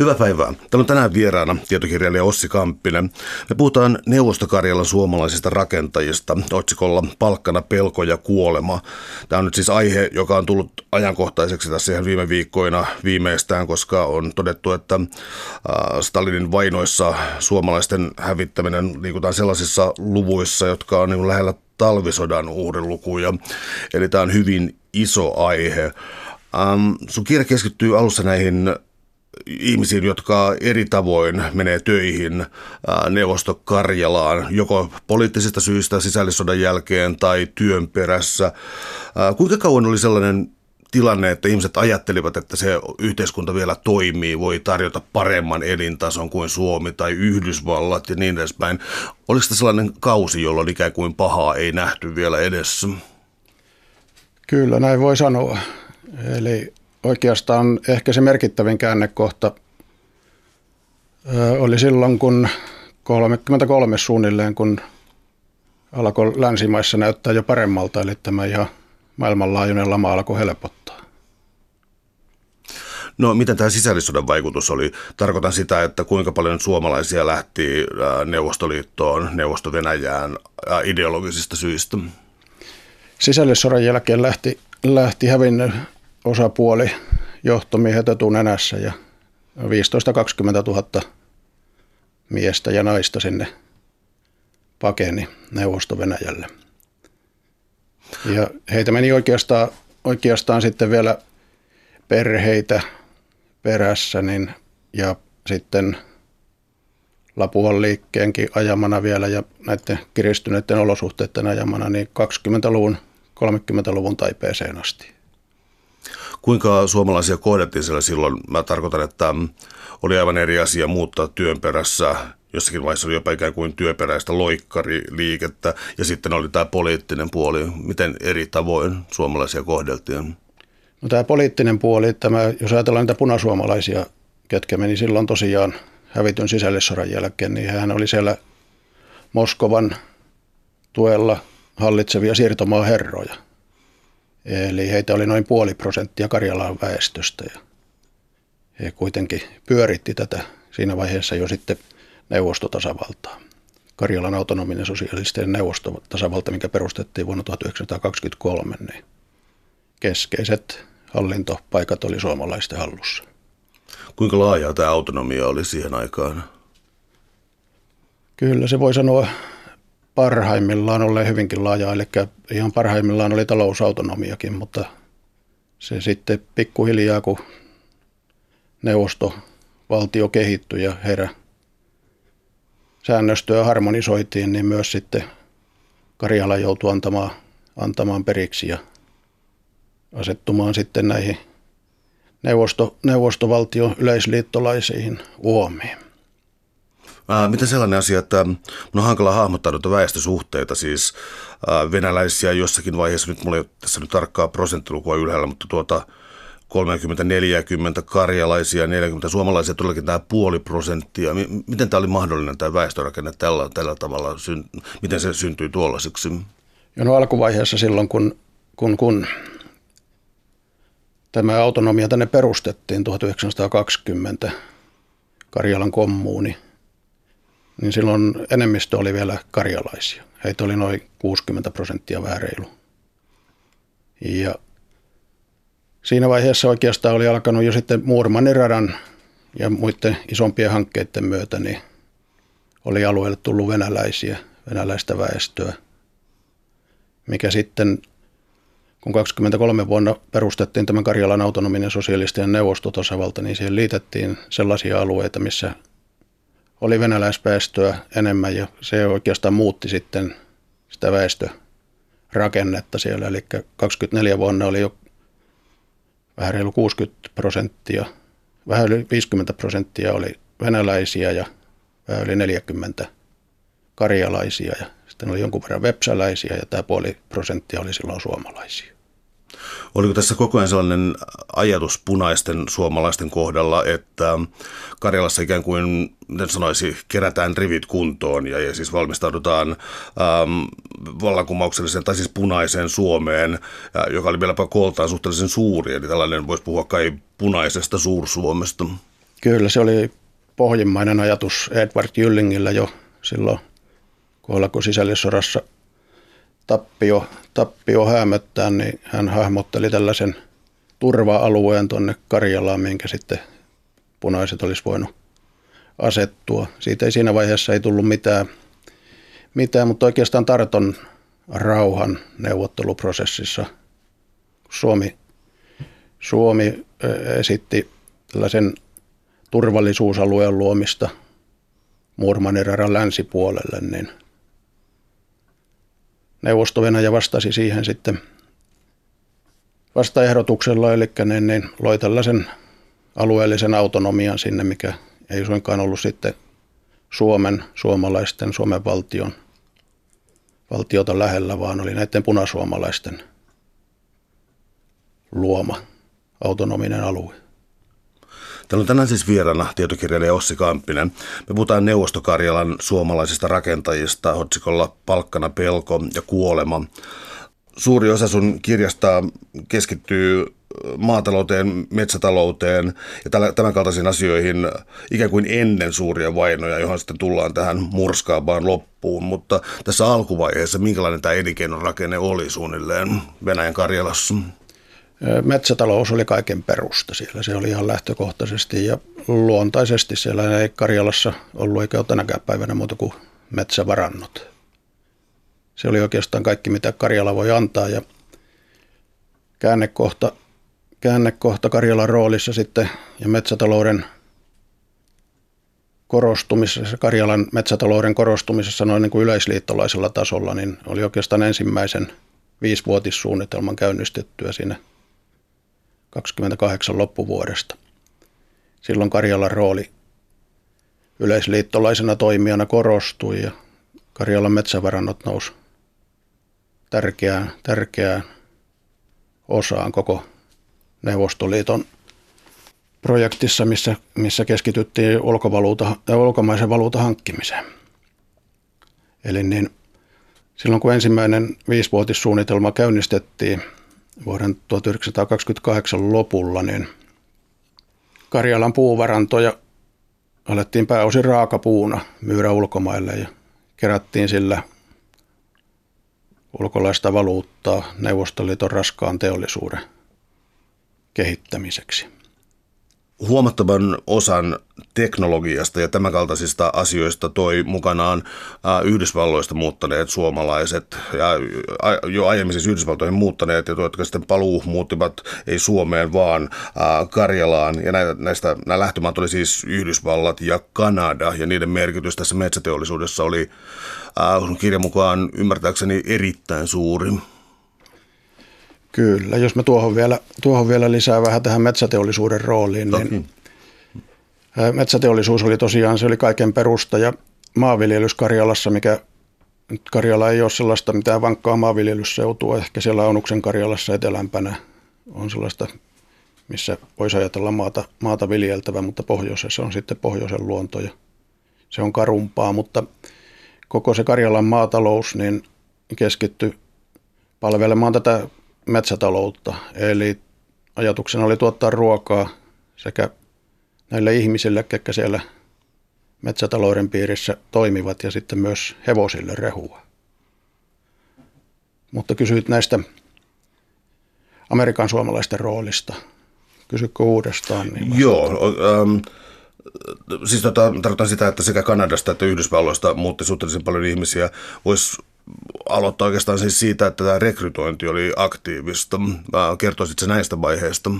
Hyvää päivää. Täällä on tänään vieraana tietokirjailija Ossi Kamppinen. Me puhutaan Neuvostokarjalan suomalaisista rakentajista otsikolla Palkkana, pelko ja kuolema. Tämä on nyt siis aihe, joka on tullut ajankohtaiseksi tässä ihan viime viikkoina viimeistään, koska on todettu, että Stalinin vainoissa suomalaisten hävittäminen liikutaan sellaisissa luvuissa, jotka on niin lähellä talvisodan uhrilukuja. Eli tämä on hyvin iso aihe. Um, sun kirja keskittyy alussa näihin ihmisiin, jotka eri tavoin menee töihin neuvosto Karjalaan, joko poliittisista syistä sisällissodan jälkeen tai työn perässä. Kuinka kauan oli sellainen tilanne, että ihmiset ajattelivat, että se yhteiskunta vielä toimii, voi tarjota paremman elintason kuin Suomi tai Yhdysvallat ja niin edespäin. Oliko se sellainen kausi, jolloin ikään kuin pahaa ei nähty vielä edessä? Kyllä, näin voi sanoa. Eli oikeastaan ehkä se merkittävin käännekohta oli silloin, kun 33 suunnilleen, kun alkoi länsimaissa näyttää jo paremmalta, eli tämä ihan maailmanlaajuinen lama alkoi helpottaa. No miten tämä sisällissodan vaikutus oli? Tarkoitan sitä, että kuinka paljon suomalaisia lähti Neuvostoliittoon, Neuvosto-Venäjään ideologisista syistä? Sisällissodan jälkeen lähti, lähti hävinnyt osapuoli johtomiehet etunenässä ja 15-20 000 miestä ja naista sinne pakeni Neuvosto-Venäjälle. Ja heitä meni oikeastaan, oikeastaan sitten vielä perheitä perässä niin, ja sitten Lapuan liikkeenkin ajamana vielä ja näiden kiristyneiden olosuhteiden ajamana niin 20-luvun, 30-luvun taipeeseen asti. Kuinka suomalaisia kohdattiin siellä silloin? Mä tarkoitan, että oli aivan eri asia muuttaa työn perässä. Jossakin vaiheessa oli jopa ikään kuin työperäistä loikkariliikettä ja sitten oli tämä poliittinen puoli. Miten eri tavoin suomalaisia kohdeltiin? No tämä poliittinen puoli, tämä, jos ajatellaan niitä punasuomalaisia, ketkä meni silloin tosiaan hävityn sisällissodan jälkeen, niin hän oli siellä Moskovan tuella hallitsevia siirtomaaherroja – Eli heitä oli noin puoli prosenttia Karjalan väestöstä ja he kuitenkin pyöritti tätä siinä vaiheessa jo sitten neuvostotasavaltaa. Karjalan autonominen sosialistinen neuvostotasavalta, mikä perustettiin vuonna 1923, niin keskeiset hallintopaikat oli suomalaisten hallussa. Kuinka laajaa tämä autonomia oli siihen aikaan? Kyllä se voi sanoa parhaimmillaan olleen hyvinkin laaja, eli ihan parhaimmillaan oli talousautonomiakin, mutta se sitten pikkuhiljaa, kun neuvostovaltio kehittyi ja herä säännöstöä harmonisoitiin, niin myös sitten Karjala joutui antamaan, antamaan periksi ja asettumaan sitten näihin neuvosto, neuvostovaltion yleisliittolaisiin uomiin. Ää, mitä sellainen asia, että on hankala hahmottaa noita väestösuhteita, siis ää, venäläisiä jossakin vaiheessa, nyt mulla ei ole tässä nyt tarkkaa prosenttilukua ylhäällä, mutta tuota 30-40 karjalaisia, 40 suomalaisia, todellakin tämä puoli prosenttia. Miten tämä oli mahdollinen tämä väestörakenne tällä, tällä tavalla, miten se syntyi tuollaiseksi? Jo no alkuvaiheessa silloin, kun, kun, kun tämä autonomia tänne perustettiin 1920, Karjalan kommuuni – niin silloin enemmistö oli vielä karjalaisia. Heitä oli noin 60 prosenttia vähän reilu. Ja siinä vaiheessa oikeastaan oli alkanut jo sitten Muurmanin radan ja muiden isompien hankkeiden myötä, niin oli alueelle tullut venäläisiä, venäläistä väestöä, mikä sitten kun 23 vuonna perustettiin tämän Karjalan autonominen sosialistinen neuvostotasavalta, niin siihen liitettiin sellaisia alueita, missä oli venäläisväestöä enemmän ja se oikeastaan muutti sitten sitä väestörakennetta siellä. Eli 24 vuonna oli jo vähän reilu 60 prosenttia, vähän yli 50 prosenttia oli venäläisiä ja vähän yli 40 karjalaisia ja sitten oli jonkun verran vepsäläisiä ja tämä puoli prosenttia oli silloin suomalaisia. Oliko tässä koko ajan sellainen ajatus punaisten suomalaisten kohdalla, että Karjalassa ikään kuin, miten sanoisi, kerätään rivit kuntoon ja, ja siis valmistaudutaan ähm, vallankumoukselliseen tai siis punaiseen Suomeen, ja, joka oli vieläpä kooltaan suhteellisen suuri, eli tällainen voisi puhua kai punaisesta Suursuomesta. Kyllä se oli pohjimmainen ajatus Edward Jyllingillä jo silloin, kun alkoi sisällissodassa tappio, tappio hämöttää, niin hän hahmotteli tällaisen turva-alueen tuonne Karjalaan, minkä sitten punaiset olisi voinut asettua. Siitä ei siinä vaiheessa ei tullut mitään, mitään mutta oikeastaan Tarton rauhan neuvotteluprosessissa Suomi, Suomi esitti tällaisen turvallisuusalueen luomista Murmaniraran länsipuolelle, niin neuvosto vastasi siihen sitten vastaehdotuksella, eli niin, niin loi tällaisen alueellisen autonomian sinne, mikä ei suinkaan ollut sitten Suomen, suomalaisten, Suomen valtion, valtiota lähellä, vaan oli näiden punasuomalaisten luoma autonominen alue. Täällä on tänään siis vieraana tietokirjailija Ossi Kamppinen. Me puhutaan Neuvostokarjalan suomalaisista rakentajista otsikolla Palkkana, pelko ja kuolema. Suuri osa sun kirjasta keskittyy maatalouteen, metsätalouteen ja tämän kaltaisiin asioihin ikään kuin ennen suuria vainoja, johon sitten tullaan tähän murskaavaan loppuun. Mutta tässä alkuvaiheessa, minkälainen tämä elinkeinorakenne oli suunnilleen Venäjän Karjalassa? Metsätalous oli kaiken perusta siellä. Se oli ihan lähtökohtaisesti ja luontaisesti siellä ei Karjalassa ollut eikä ole tänäkään päivänä muuta kuin metsävarannot. Se oli oikeastaan kaikki, mitä Karjala voi antaa ja käännekohta, käännekohta Karjalan roolissa sitten ja metsätalouden korostumisessa, Karjalan metsätalouden korostumisessa noin niin kuin yleisliittolaisella tasolla, niin oli oikeastaan ensimmäisen viisivuotissuunnitelman käynnistettyä siinä – 28 loppuvuodesta. Silloin Karjalan rooli yleisliittolaisena toimijana korostui ja Karjalan metsävarannot nousi tärkeään, tärkeään osaan koko Neuvostoliiton projektissa, missä, missä keskityttiin ulkovaluuta, ulkomaisen valuutan hankkimiseen. Eli niin, silloin kun ensimmäinen viisivuotissuunnitelma käynnistettiin – vuoden 1928 lopulla, niin Karjalan puuvarantoja alettiin pääosin raakapuuna myydä ulkomaille ja kerättiin sillä ulkolaista valuuttaa Neuvostoliiton raskaan teollisuuden kehittämiseksi huomattavan osan teknologiasta ja tämänkaltaisista asioista toi mukanaan Yhdysvalloista muuttaneet suomalaiset. Ja jo aiemmin siis Yhdysvaltoihin muuttaneet ja jotka sitten paluu muuttivat ei Suomeen vaan Karjalaan. Ja näistä, nämä lähtömaat oli siis Yhdysvallat ja Kanada. Ja niiden merkitys tässä metsäteollisuudessa oli kirjan mukaan ymmärtääkseni erittäin suuri. Kyllä, jos mä tuohon vielä, tuohon vielä lisää vähän tähän metsäteollisuuden rooliin, Toki. niin metsäteollisuus oli tosiaan, se oli kaiken perusta ja maanviljelys Karjalassa, mikä nyt Karjala ei ole sellaista mitään vankkaa maanviljelysseutua, ehkä siellä Aunuksen Karjalassa etelämpänä on sellaista, missä voisi ajatella maata, maata viljeltävä, mutta pohjoisessa on sitten pohjoisen luonto ja se on karumpaa, mutta koko se Karjalan maatalous niin keskittyi palvelemaan tätä metsätaloutta. Eli ajatuksena oli tuottaa ruokaa sekä näille ihmisille, ketkä siellä metsätalouden piirissä toimivat ja sitten myös hevosille rehua. Mutta kysyit näistä Amerikan suomalaisten roolista. Kysykö uudestaan? Niin Joo, ähm, siis tota, tarkoitan sitä, että sekä Kanadasta että Yhdysvalloista muutti suhteellisen paljon ihmisiä. Voisi aloittaa oikeastaan siis siitä, että tämä rekrytointi oli aktiivista. Kertoisitko näistä vaiheista?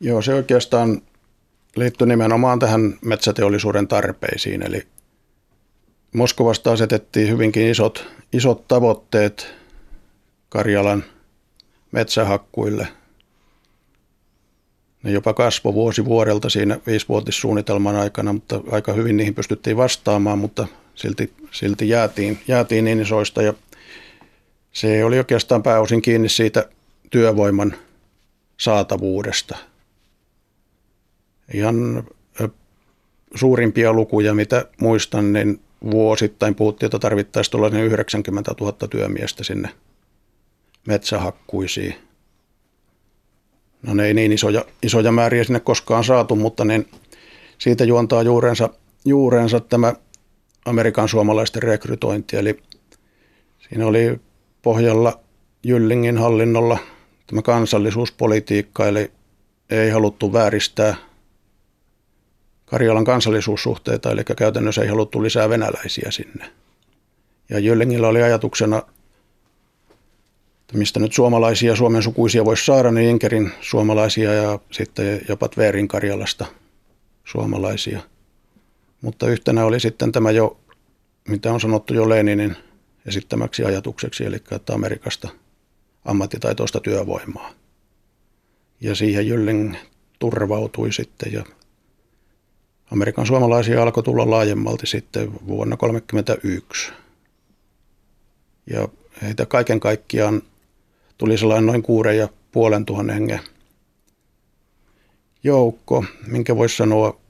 Joo, se oikeastaan liittyy nimenomaan tähän metsäteollisuuden tarpeisiin. Eli Moskovasta asetettiin hyvinkin isot, isot tavoitteet Karjalan metsähakkuille. Ne jopa kasvoi vuosi vuodelta siinä viisivuotissuunnitelman aikana, mutta aika hyvin niihin pystyttiin vastaamaan, mutta silti, silti jäätiin, jäätiin niin isoista ja se oli oikeastaan pääosin kiinni siitä työvoiman saatavuudesta. Ihan suurimpia lukuja, mitä muistan, niin vuosittain puhuttiin, että tarvittaisiin tuollainen 90 000 työmiestä sinne metsähakkuisiin. No ne ei niin isoja, isoja määriä sinne koskaan saatu, mutta niin siitä juontaa juurensa, juurensa tämä Amerikan suomalaisten rekrytointi. Eli siinä oli pohjalla Jyllingin hallinnolla tämä kansallisuuspolitiikka, eli ei haluttu vääristää Karjalan kansallisuussuhteita, eli käytännössä ei haluttu lisää venäläisiä sinne. Ja Jyllingillä oli ajatuksena, että mistä nyt suomalaisia, Suomen sukuisia voisi saada, niin Inkerin suomalaisia ja sitten jopa Tverin Karjalasta suomalaisia. Mutta yhtenä oli sitten tämä jo, mitä on sanottu jo Leninin esittämäksi ajatukseksi, eli että Amerikasta ammattitaitoista työvoimaa. Ja siihen Jylling turvautui sitten ja Amerikan suomalaisia alkoi tulla laajemmalti sitten vuonna 1931. Ja heitä kaiken kaikkiaan tuli sellainen noin kuuden ja puolen tuhannen hengen joukko, minkä voisi sanoa,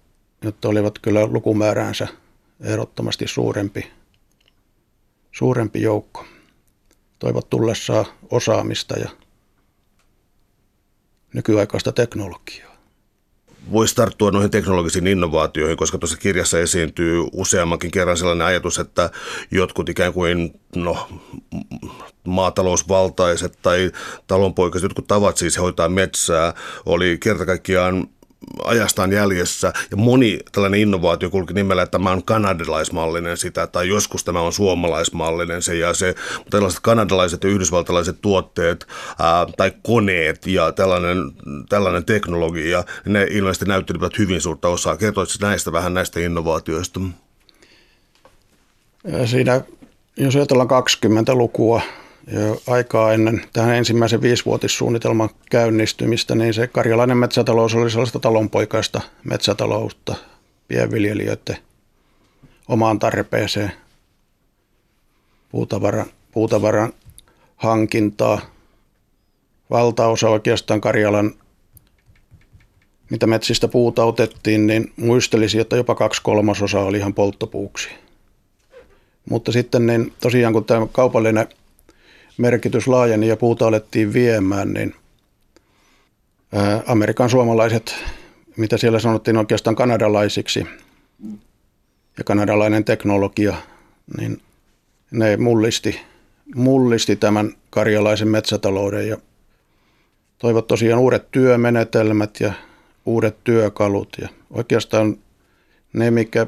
että olivat kyllä lukumääräänsä ehdottomasti suurempi, suurempi joukko. Toivat tullessaan osaamista ja nykyaikaista teknologiaa voisi tarttua noihin teknologisiin innovaatioihin, koska tuossa kirjassa esiintyy useammankin kerran sellainen ajatus, että jotkut ikään kuin no, maatalousvaltaiset tai talonpoikaiset, jotkut tavat siis hoitaa metsää, oli kerta kaikkiaan ajastaan jäljessä ja moni tällainen innovaatio kulki nimellä, että tämä on kanadalaismallinen sitä tai joskus tämä on suomalaismallinen se ja se, mutta tällaiset kanadalaiset ja yhdysvaltalaiset tuotteet ää, tai koneet ja tällainen, tällainen teknologia, ne ilmeisesti näyttelivät hyvin suurta osaa. Kertoisitko näistä vähän näistä innovaatioista? Siinä, jos ajatellaan 20-lukua, aikaa ennen tähän ensimmäisen viisivuotissuunnitelman käynnistymistä, niin se karjalainen metsätalous oli sellaista talonpoikaista metsätaloutta pienviljelijöiden omaan tarpeeseen, puutavaran, puutavaran hankintaa. Valtaosa oikeastaan Karjalan, mitä metsistä puuta otettiin, niin muistelisi, että jopa kaksi kolmasosaa oli ihan polttopuuksi. Mutta sitten niin tosiaan kun tämä kaupallinen – merkitys laajeni ja puuta alettiin viemään, niin Amerikan suomalaiset, mitä siellä sanottiin oikeastaan kanadalaisiksi ja kanadalainen teknologia, niin ne mullisti, mullisti tämän karjalaisen metsätalouden ja toivat tosiaan uudet työmenetelmät ja uudet työkalut ja oikeastaan ne, mikä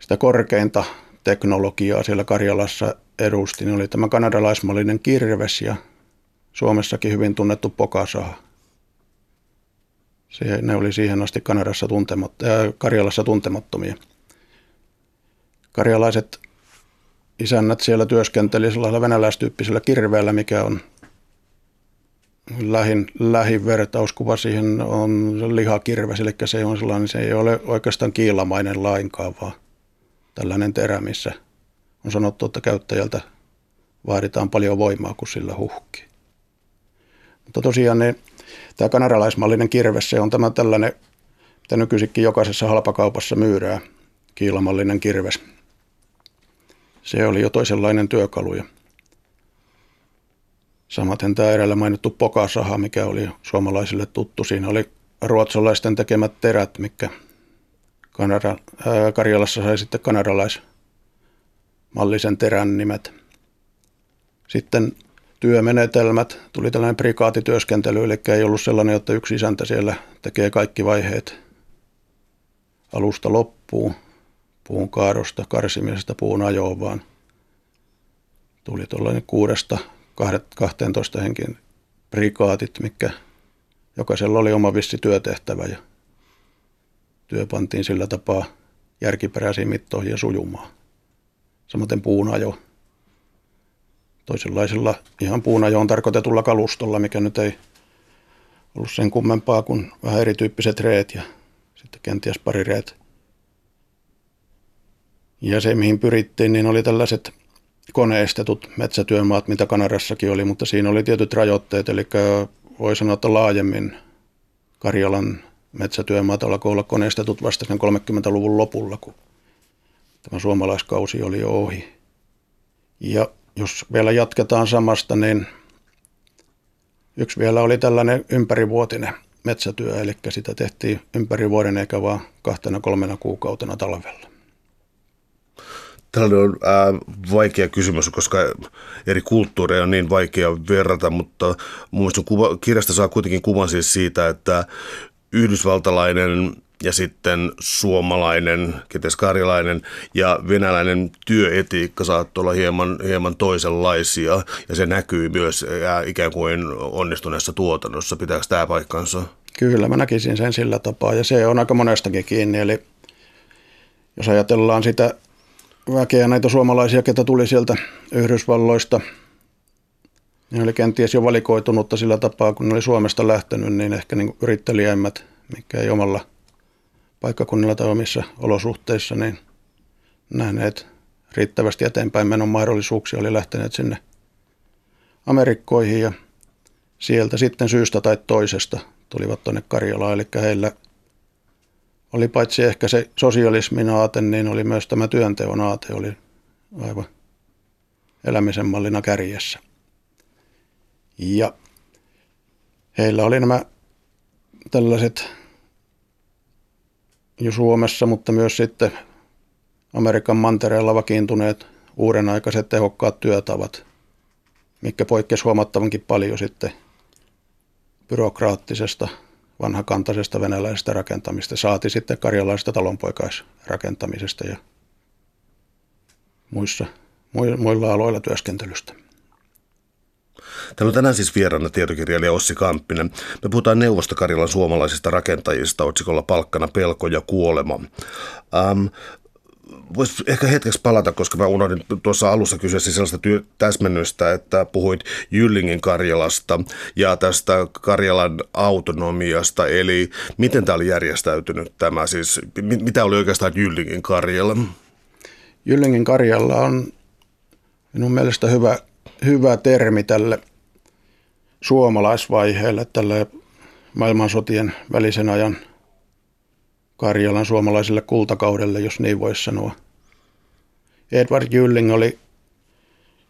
sitä korkeinta teknologiaa siellä Karjalassa edusti, niin oli tämä kanadalaismallinen kirves ja Suomessakin hyvin tunnettu pokasaha. Se, ne oli siihen asti Kanadassa tuntemat, äh, Karjalassa tuntemattomia. Karjalaiset isännät siellä työskenteli sellaisella venäläistyyppisellä kirveellä, mikä on lähin, lähin vertauskuva siihen on lihakirves, eli se on sellainen, se ei ole oikeastaan kiilamainen lainkaan, vaan tällainen terä, missä – on sanottu, että käyttäjältä vaaditaan paljon voimaa, kun sillä huhkii. Mutta tosiaan niin, tämä kanadalaismallinen kirves, se on tämä tällainen, mitä nykyisinkin jokaisessa halpakaupassa myyrää, kiilamallinen kirves. Se oli jo toisenlainen työkalu. Ja samaten tämä edellä mainittu pokasaha, mikä oli suomalaisille tuttu. Siinä oli ruotsalaisten tekemät terät, mikä Kanada, ää, Karjalassa sai sitten kanadalais mallisen terän nimet. Sitten työmenetelmät, tuli tällainen prikaatityöskentely, eli ei ollut sellainen, että yksi isäntä siellä tekee kaikki vaiheet alusta loppuun, puun kaadosta, karsimisesta puun ajoon, vaan tuli tuollainen kuudesta 12 henkin prikaatit, mikä jokaisella oli oma vissi työtehtävä ja työ pantiin sillä tapaa järkiperäisiin mittoihin ja sujumaan samaten puunajo. Toisenlaisella ihan puunajoon tarkoitetulla kalustolla, mikä nyt ei ollut sen kummempaa kuin vähän erityyppiset reet ja sitten kenties pari reet. Ja se, mihin pyrittiin, niin oli tällaiset koneistetut metsätyömaat, mitä Kanadassakin oli, mutta siinä oli tietyt rajoitteet, eli voi sanoa, että laajemmin Karjalan metsätyömaat alkoi olla koneistetut vasta sen 30-luvun lopulla, kun tämä suomalaiskausi oli jo ohi. Ja jos vielä jatketaan samasta, niin Yksi vielä oli tällainen ympärivuotinen metsätyö, eli sitä tehtiin ympäri vuoden eikä vaan kahtena kolmena kuukautena talvella. Tällainen on ää, vaikea kysymys, koska eri kulttuureja on niin vaikea verrata, mutta mun mielestä kuva, kirjasta saa kuitenkin kuvan siis siitä, että yhdysvaltalainen ja sitten suomalainen, kenties karjalainen ja venäläinen työetiikka saattoi olla hieman, hieman toisenlaisia ja se näkyy myös ikään kuin onnistuneessa tuotannossa. Pitääkö tämä paikkansa? Kyllä, mä näkisin sen sillä tapaa ja se on aika monestakin kiinni. Eli jos ajatellaan sitä väkeä, näitä suomalaisia, ketä tuli sieltä Yhdysvalloista, niin oli kenties jo valikoitunutta sillä tapaa, kun ne oli Suomesta lähtenyt, niin ehkä niin yrittelijäimmät, mikä ei omalla paikkakunnilla tai omissa olosuhteissa, niin nähneet riittävästi eteenpäin menon mahdollisuuksia, oli lähteneet sinne Amerikkoihin ja sieltä sitten syystä tai toisesta tulivat tuonne Karjalaan, eli heillä oli paitsi ehkä se sosialismin aate, niin oli myös tämä työnteon aate, oli aivan elämisen mallina kärjessä. Ja heillä oli nämä tällaiset jo Suomessa, mutta myös sitten Amerikan mantereella vakiintuneet uuden aikaiset tehokkaat työtavat, mikä poikkesi huomattavankin paljon sitten byrokraattisesta vanhakantaisesta venäläisestä rakentamista, saati sitten karjalaisesta talonpoikaisrakentamisesta ja muissa, muilla aloilla työskentelystä. Täällä on tänään siis vieraana tietokirjailija Ossi Kamppinen. Me puhutaan Neuvostokarjalan suomalaisista rakentajista otsikolla Palkkana, pelko ja kuolema. Ähm, Voisi ehkä hetkeksi palata, koska mä unohdin tuossa alussa kysyä siis sellaista työ- täsmennystä, että puhuit Jyllingin Karjalasta ja tästä Karjalan autonomiasta, eli miten tämä oli järjestäytynyt tämä, siis mitä oli oikeastaan Jyllingin Karjala? Jyllingin Karjalla on minun mielestä hyvä, hyvä termi tälle suomalaisvaiheelle, tälle maailmansotien välisen ajan – Karjalan suomalaiselle kultakaudelle, jos niin voisi sanoa. Edward Jylling oli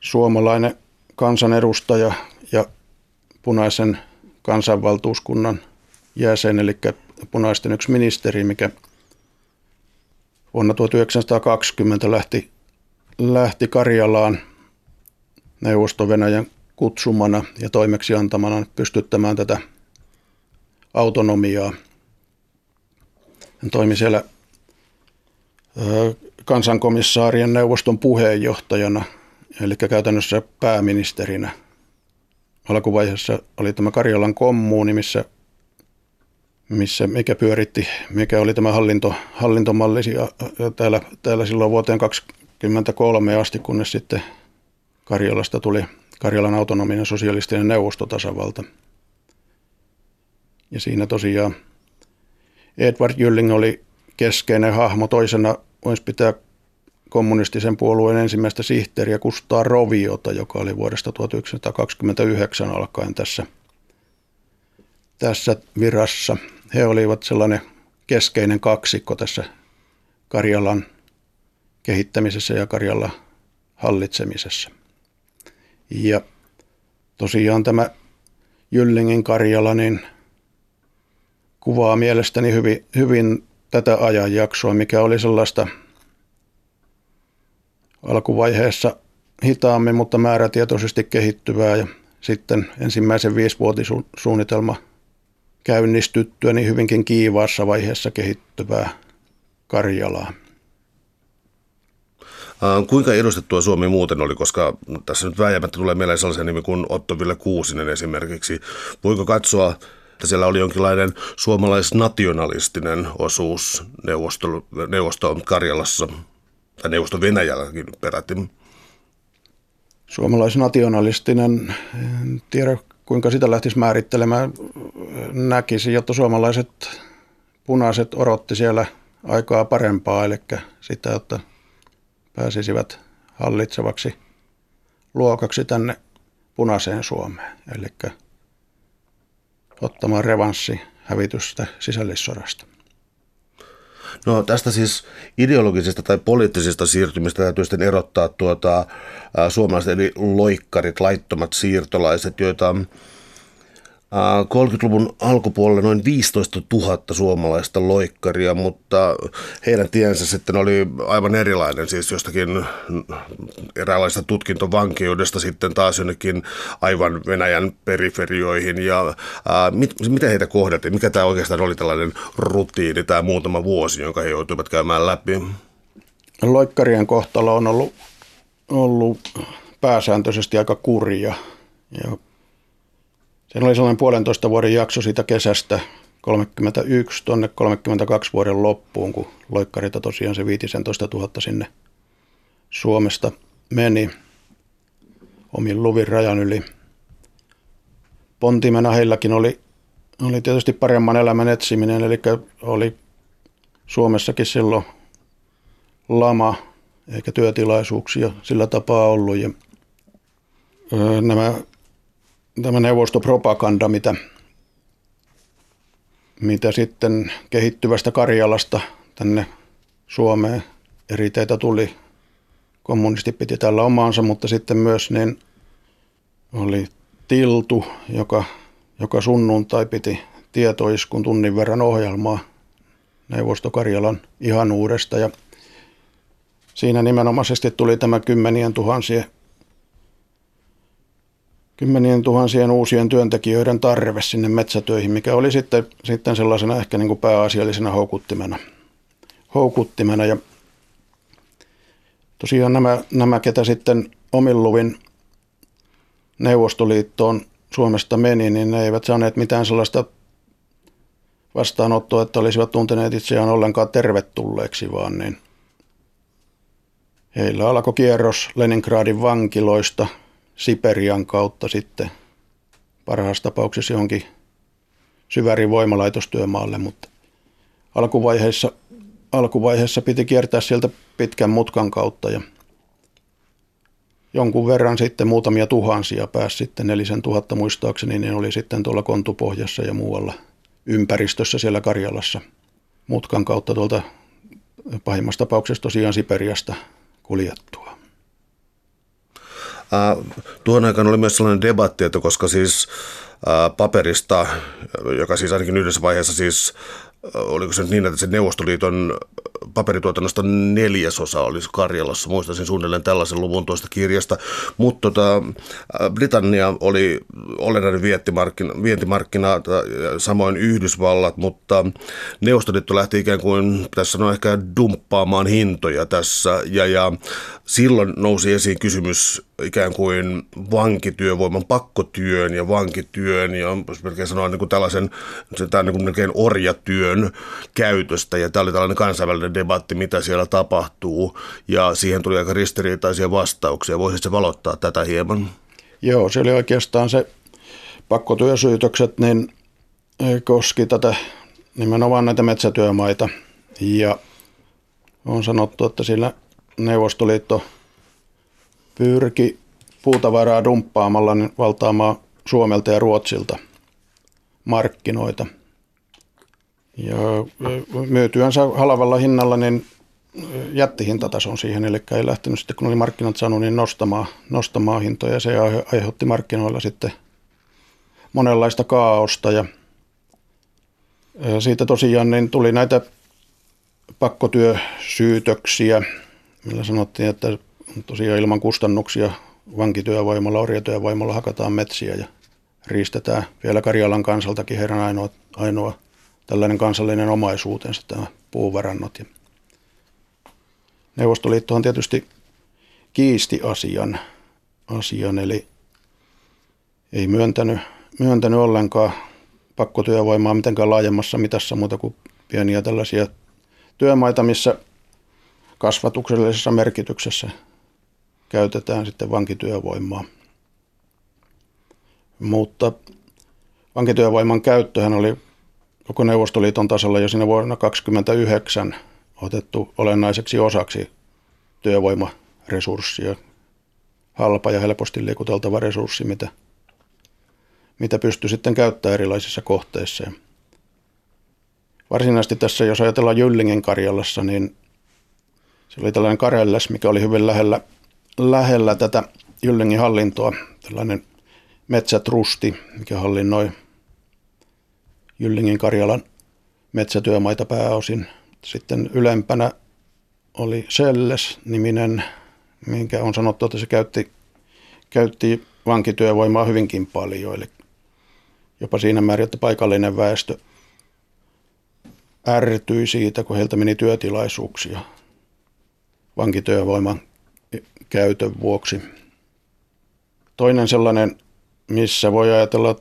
suomalainen kansanedustaja ja punaisen kansanvaltuuskunnan jäsen, eli punaisten yksi ministeri, mikä vuonna 1920 lähti, lähti Karjalaan Neuvosto-Venäjän kutsumana ja toimeksiantamana pystyttämään tätä autonomiaa – hän toimi siellä kansankomissaarien neuvoston puheenjohtajana, eli käytännössä pääministerinä. Alkuvaiheessa oli tämä Karjalan kommuuni, missä, missä mikä pyöritti, mikä oli tämä hallinto, hallintomalli täällä, täällä silloin vuoteen 2023 asti, kunnes sitten Karjalasta tuli Karjalan autonominen sosialistinen neuvostotasavalta. Ja siinä tosiaan Edward Jylling oli keskeinen hahmo. Toisena voisi pitää kommunistisen puolueen ensimmäistä sihteeriä Kustaa Roviota, joka oli vuodesta 1929 alkaen tässä, tässä virassa. He olivat sellainen keskeinen kaksikko tässä Karjalan kehittämisessä ja Karjalan hallitsemisessa. Ja tosiaan tämä Jyllingin Karjala, niin – kuvaa mielestäni hyvin, hyvin tätä ajanjaksoa, mikä oli sellaista alkuvaiheessa hitaammin, mutta määrätietoisesti kehittyvää ja sitten ensimmäisen viisivuotisuunnitelma käynnistyttyä niin hyvinkin kiivaassa vaiheessa kehittyvää Karjalaa. Kuinka edustettua Suomi muuten oli, koska tässä nyt vääjäämättä tulee mieleen sellaisen nimi kuin Otto Ville Kuusinen esimerkiksi. Voiko katsoa että siellä oli jonkinlainen suomalaisnationalistinen osuus neuvosto, neuvosto Karjalassa tai neuvosto Venäjälläkin peräti. Suomalaisnationalistinen, en tiedä kuinka sitä lähtisi määrittelemään, näkisi, jotta suomalaiset punaiset odotti siellä aikaa parempaa, eli sitä, että pääsisivät hallitsevaksi luokaksi tänne punaiseen Suomeen. Eli ottamaan revanssi hävitystä sisällissodasta. No tästä siis ideologisesta tai poliittisesta siirtymistä täytyy sitten erottaa tuota, suomalaiset eli loikkarit, laittomat siirtolaiset, joita 30-luvun alkupuolella noin 15 000 suomalaista loikkaria, mutta heidän tiensä sitten oli aivan erilainen, siis jostakin eräänlaista tutkintovankeudesta sitten taas jonnekin aivan Venäjän periferioihin. Ja ää, mit, miten heitä kohdattiin? Mikä tämä oikeastaan oli tällainen rutiini, tämä muutama vuosi, jonka he joutuivat käymään läpi? Loikkarien kohtalo on ollut, ollut pääsääntöisesti aika kurja. Ja Siinä oli sellainen puolentoista vuoden jakso siitä kesästä 31 tuonne 32 vuoden loppuun, kun loikkarita tosiaan se 15 000 sinne Suomesta meni omin luvin rajan yli. Pontimena heilläkin oli, oli tietysti paremman elämän etsiminen, eli oli Suomessakin silloin lama eikä työtilaisuuksia sillä tapaa ollut. Ja nämä tämä neuvostopropaganda, mitä, mitä sitten kehittyvästä Karjalasta tänne Suomeen eri teitä tuli. Kommunisti piti tällä omaansa, mutta sitten myös niin oli Tiltu, joka, joka sunnuntai piti tietoiskun tunnin verran ohjelmaa Neuvostokarjalan ihanuudesta ja siinä nimenomaisesti tuli tämä kymmenien tuhansien kymmenien tuhansien uusien työntekijöiden tarve sinne metsätöihin, mikä oli sitten, sitten sellaisena ehkä niin kuin pääasiallisena houkuttimena. houkuttimena. Ja tosiaan nämä, nämä, ketä sitten omilluvin Neuvostoliittoon Suomesta meni, niin ne eivät saaneet mitään sellaista vastaanottoa, että olisivat tunteneet itseään ollenkaan tervetulleeksi, vaan niin heillä alkoi kierros Leningradin vankiloista – Siperian kautta sitten parhaassa tapauksessa johonkin syvärin voimalaitostyömaalle, mutta alkuvaiheessa, alkuvaiheessa piti kiertää sieltä pitkän mutkan kautta ja jonkun verran sitten muutamia tuhansia pääsi sitten nelisen tuhatta muistaakseni, niin oli sitten tuolla Kontupohjassa ja muualla ympäristössä siellä Karjalassa mutkan kautta tuolta pahimmassa tapauksessa tosiaan Siperiasta kuljettua. Äh, tuohon aikaan oli myös sellainen debatti, että koska siis äh, paperista, joka siis ainakin yhdessä vaiheessa siis oliko se nyt niin, että se Neuvostoliiton paperituotannosta neljäsosa olisi Karjalassa, muistaisin suunnilleen tällaisen luvun tuosta kirjasta, mutta tota, Britannia oli olennainen vientimarkkina, vientimarkkina, samoin Yhdysvallat, mutta Neuvostoliitto lähti ikään kuin, tässä sanoa ehkä dumppaamaan hintoja tässä, ja, ja silloin nousi esiin kysymys ikään kuin vankityövoiman, pakkotyön ja vankityön, ja melkein sanoa niin kuin tällaisen, tämä niin kuin melkein orjatyön käytöstä, ja tämä oli tällainen kansainvälinen debatti, mitä siellä tapahtuu, ja siihen tuli aika ristiriitaisia vastauksia. Voisitko valottaa tätä hieman? Joo, se oli oikeastaan se pakkotyösyytökset, niin koski tätä nimenomaan näitä metsätyömaita, ja on sanottu, että siinä Neuvostoliitto pyrki puutavaraa dumppaamalla niin valtaamaan Suomelta ja Ruotsilta markkinoita. Ja myytyänsä halvalla hinnalla niin jätti hintatason siihen, eli ei lähtenyt sitten, kun oli markkinat saanut, niin nostamaan, nostamaan hintoja. Se aiheutti markkinoilla sitten monenlaista kaaosta ja siitä tosiaan niin tuli näitä pakkotyösyytöksiä, millä sanottiin, että tosiaan ilman kustannuksia vankityövoimalla, orjatyövoimalla hakataan metsiä ja riistetään vielä Karjalan kansaltakin heidän ainoa, ainoa tällainen kansallinen omaisuutensa, tämä puuvarannot. Ja Neuvostoliittohan tietysti kiisti asian, asian eli ei myöntänyt, myöntänyt ollenkaan pakkotyövoimaa mitenkään laajemmassa mitassa muuta kuin pieniä tällaisia työmaita, missä kasvatuksellisessa merkityksessä käytetään sitten vankityövoimaa. Mutta vankityövoiman käyttöhän oli koko Neuvostoliiton tasolla jo siinä vuonna 1929 otettu olennaiseksi osaksi työvoimaresurssia. Halpa ja helposti liikuteltava resurssi, mitä, mitä pystyy sitten käyttämään erilaisissa kohteissa. Varsinaisesti tässä, jos ajatellaan Jyllingen Karjalassa, niin se oli tällainen Karelles, mikä oli hyvin lähellä, lähellä tätä Jyllingin hallintoa, tällainen metsätrusti, mikä hallinnoi Jyllingin Karjalan metsätyömaita pääosin. Sitten ylempänä oli Selles-niminen, minkä on sanottu, että se käytti, käytti vankityövoimaa hyvinkin paljon. Eli jopa siinä määrin, että paikallinen väestö ärtyi siitä, kun heiltä meni työtilaisuuksia vankityövoiman käytön vuoksi. Toinen sellainen, missä voi ajatella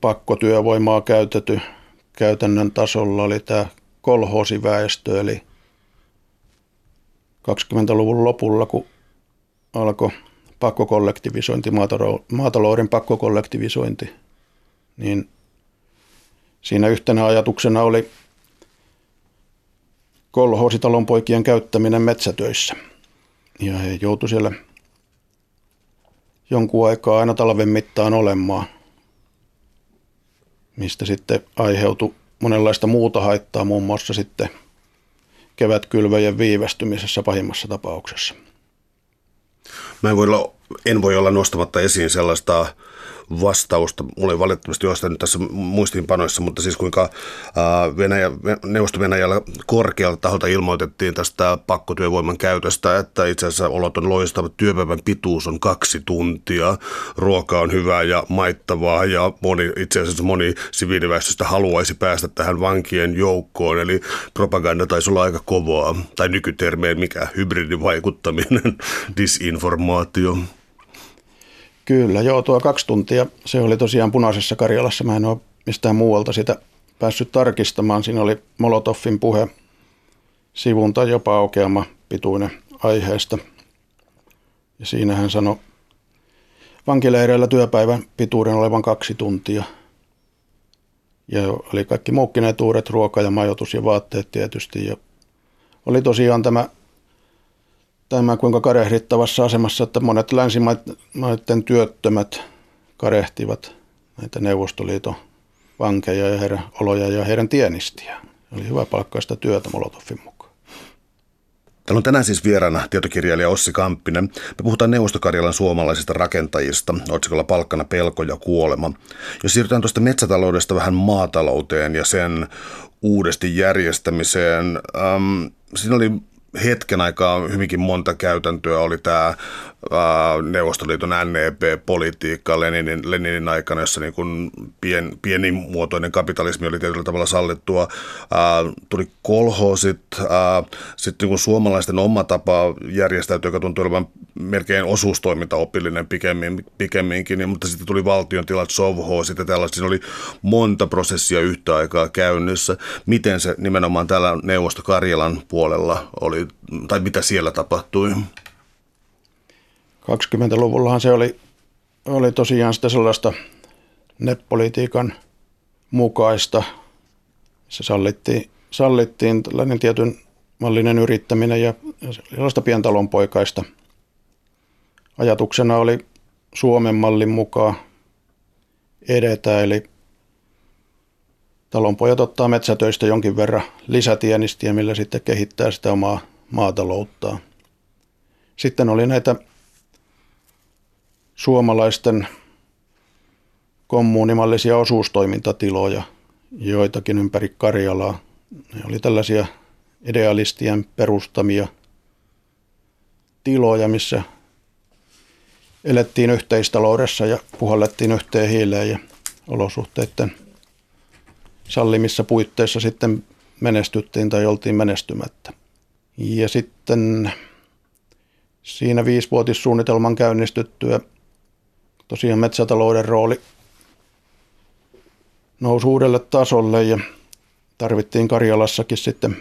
pakkotyövoimaa käytetty käytännön tasolla, oli tämä kolhoosiväestö, eli 20-luvun lopulla, kun alkoi pakkokollektivisointi, maatalouden pakkokollektivisointi, niin siinä yhtenä ajatuksena oli kolhoositalon poikien käyttäminen metsätöissä. Ja he joutuivat siellä jonkun aikaa aina talven mittaan olemaan, mistä sitten aiheutui monenlaista muuta haittaa, muun muassa sitten kevätkylväjien viivästymisessä pahimmassa tapauksessa. Mä en voi olla, en voi olla nostamatta esiin sellaista vastausta. Mulla ei valitettavasti ole tässä muistiinpanoissa, mutta siis kuinka Venäjä, Neuvosto-Venäjällä korkealta taholta ilmoitettiin tästä pakkotyövoiman käytöstä, että itse asiassa olot on loistava. Työpäivän pituus on kaksi tuntia, ruoka on hyvää ja maittavaa ja moni, itse asiassa moni siviiliväestöstä haluaisi päästä tähän vankien joukkoon. Eli propaganda taisi olla aika kovaa, tai nykytermeen mikä hybridivaikuttaminen, disinformaatio. Kyllä, joo, tuo kaksi tuntia, se oli tosiaan punaisessa Karjalassa. Mä en ole mistään muualta sitä päässyt tarkistamaan. Siinä oli Molotoffin puhe sivun tai jopa aukeama pituinen aiheesta. Ja siinä hän sanoi vankileireillä työpäivän pituuden olevan kaksi tuntia. Ja oli kaikki muutkin etuudet, ruoka ja majoitus ja vaatteet tietysti. Ja oli tosiaan tämä tämä kuinka karehdittavassa asemassa, että monet länsimaiden työttömät karehtivat näitä Neuvostoliiton vankeja ja heidän oloja ja heidän tienistiä. Oli hyvä palkkaista työtä Molotovin mukaan. Täällä on tänään siis vieraana tietokirjailija Ossi Kamppinen. Me puhutaan Neuvostokarjalan suomalaisista rakentajista, otsikolla Palkkana pelko ja kuolema. Jos siirrytään tuosta metsätaloudesta vähän maatalouteen ja sen uudesti järjestämiseen, ähm, siinä oli hetken aikaa hyvinkin monta käytäntöä oli tämä Neuvostoliiton NEP-politiikka Leninin, Leninin aikana, jossa niin kuin pien, pienimuotoinen kapitalismi oli tietyllä tavalla sallittua. Ää, tuli kolhosit, sitten niin suomalaisten oma tapa järjestäytyä, joka tuntui olevan melkein osuustoimintaopillinen pikemmin, pikemminkin, mutta sitten tuli valtion tilat, sovhoosit ja tällaista. Siinä oli monta prosessia yhtä aikaa käynnissä. Miten se nimenomaan täällä Neuvosto Karjalan puolella oli, tai mitä siellä tapahtui? 20-luvullahan se oli, oli tosiaan sitä sellaista netpolitiikan mukaista. Se sallittiin, sallittiin tällainen tietyn mallinen yrittäminen ja sellaista pientalonpoikaista. Ajatuksena oli Suomen mallin mukaan edetä, eli talonpojat ottaa metsätöistä jonkin verran lisätienistiä, millä sitten kehittää sitä omaa maatalouttaa. Sitten oli näitä suomalaisten kommuunimallisia osuustoimintatiloja, joitakin ympäri Karjalaa. Ne oli tällaisia idealistien perustamia tiloja, missä elettiin yhteistaloudessa ja puhallettiin yhteen hiileen ja olosuhteiden sallimissa puitteissa sitten menestyttiin tai oltiin menestymättä. Ja sitten siinä viisivuotissuunnitelman käynnistyttyä tosiaan metsätalouden rooli nousi uudelle tasolle ja tarvittiin Karjalassakin sitten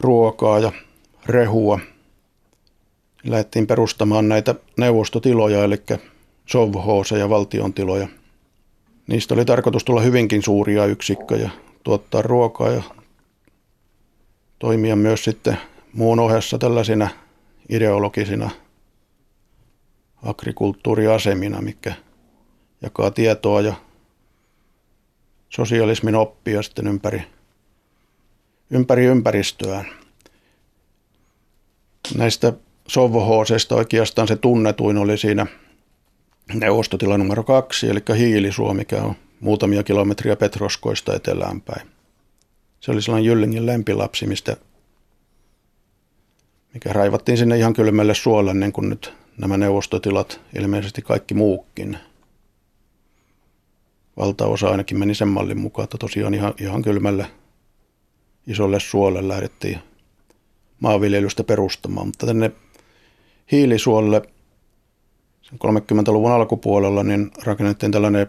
ruokaa ja rehua. Lähdettiin perustamaan näitä neuvostotiloja, eli sovhooseja, valtion tiloja. Niistä oli tarkoitus tulla hyvinkin suuria yksikköjä, tuottaa ruokaa ja toimia myös sitten muun ohessa tällaisina ideologisina – agrikulttuuriasemina, mikä jakaa tietoa ja sosialismin oppia sitten ympäri, ympäri ympäristöään. Näistä sovhooseista oikeastaan se tunnetuin oli siinä neuvostotila numero kaksi, eli Hiilisuo, mikä on muutamia kilometriä Petroskoista etelään päin. Se oli sellainen Jyllingin lempilapsi, mistä, mikä raivattiin sinne ihan kylmälle suolle, niin kuin nyt nämä neuvostotilat, ilmeisesti kaikki muukin. Valtaosa ainakin meni sen mallin mukaan, että tosiaan ihan, ihan kylmälle isolle suolle lähdettiin maanviljelystä perustamaan. Mutta tänne hiilisuolle 30-luvun alkupuolella niin rakennettiin tällainen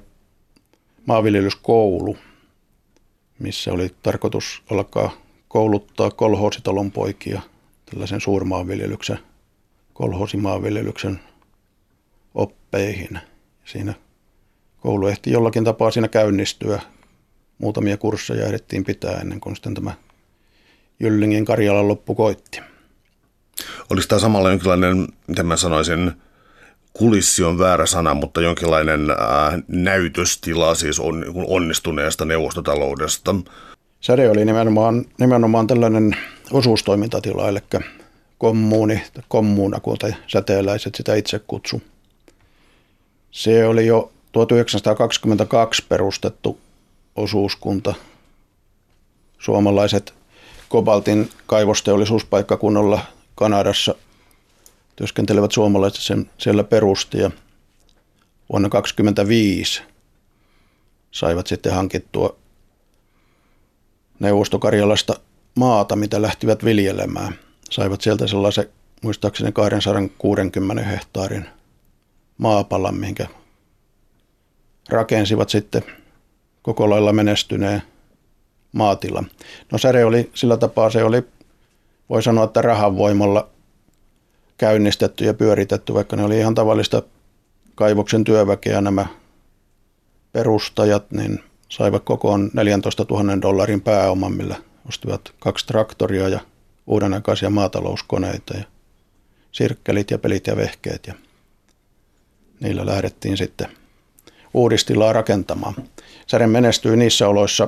maanviljelyskoulu, missä oli tarkoitus alkaa kouluttaa kolhoositalon poikia tällaisen suurmaanviljelyksen, kolhoosimaanviljelyksen oppeihin. Siinä koulu ehti jollakin tapaa siinä käynnistyä. Muutamia kursseja ehdittiin pitää ennen kuin sitten tämä Jyllingin Karjalan loppu koitti. Olisi tämä samalla jonkinlainen, miten mä sanoisin, kulissi on väärä sana, mutta jonkinlainen äh, näytöstila siis on, niin onnistuneesta neuvostotaloudesta. Säde oli nimenomaan, nimenomaan tällainen osuustoimintatila, eli kommuuni, kommuuna, kuten säteeläiset sitä itse kutsu. Se oli jo 1922 perustettu osuuskunta. Suomalaiset kobaltin kaivosteollisuuspaikkakunnalla Kanadassa työskentelevät suomalaiset sen siellä perusti ja vuonna 1925 saivat sitten hankittua Neuvostokarjalasta maata, mitä lähtivät viljelemään. Saivat sieltä sellaisen muistaakseni 260 hehtaarin maapalan, minkä rakensivat sitten koko lailla menestyneen maatila. No Säre oli sillä tapaa, se oli, voi sanoa, että rahan voimalla käynnistetty ja pyöritetty, vaikka ne oli ihan tavallista kaivoksen työväkeä nämä perustajat, niin saivat kokoon 14 000 dollarin pääoman, millä ostivat kaksi traktoria ja uudenaikaisia maatalouskoneita ja sirkkelit ja pelit ja vehkeet ja niillä lähdettiin sitten uudistilaa rakentamaan. Sären menestyi niissä oloissa,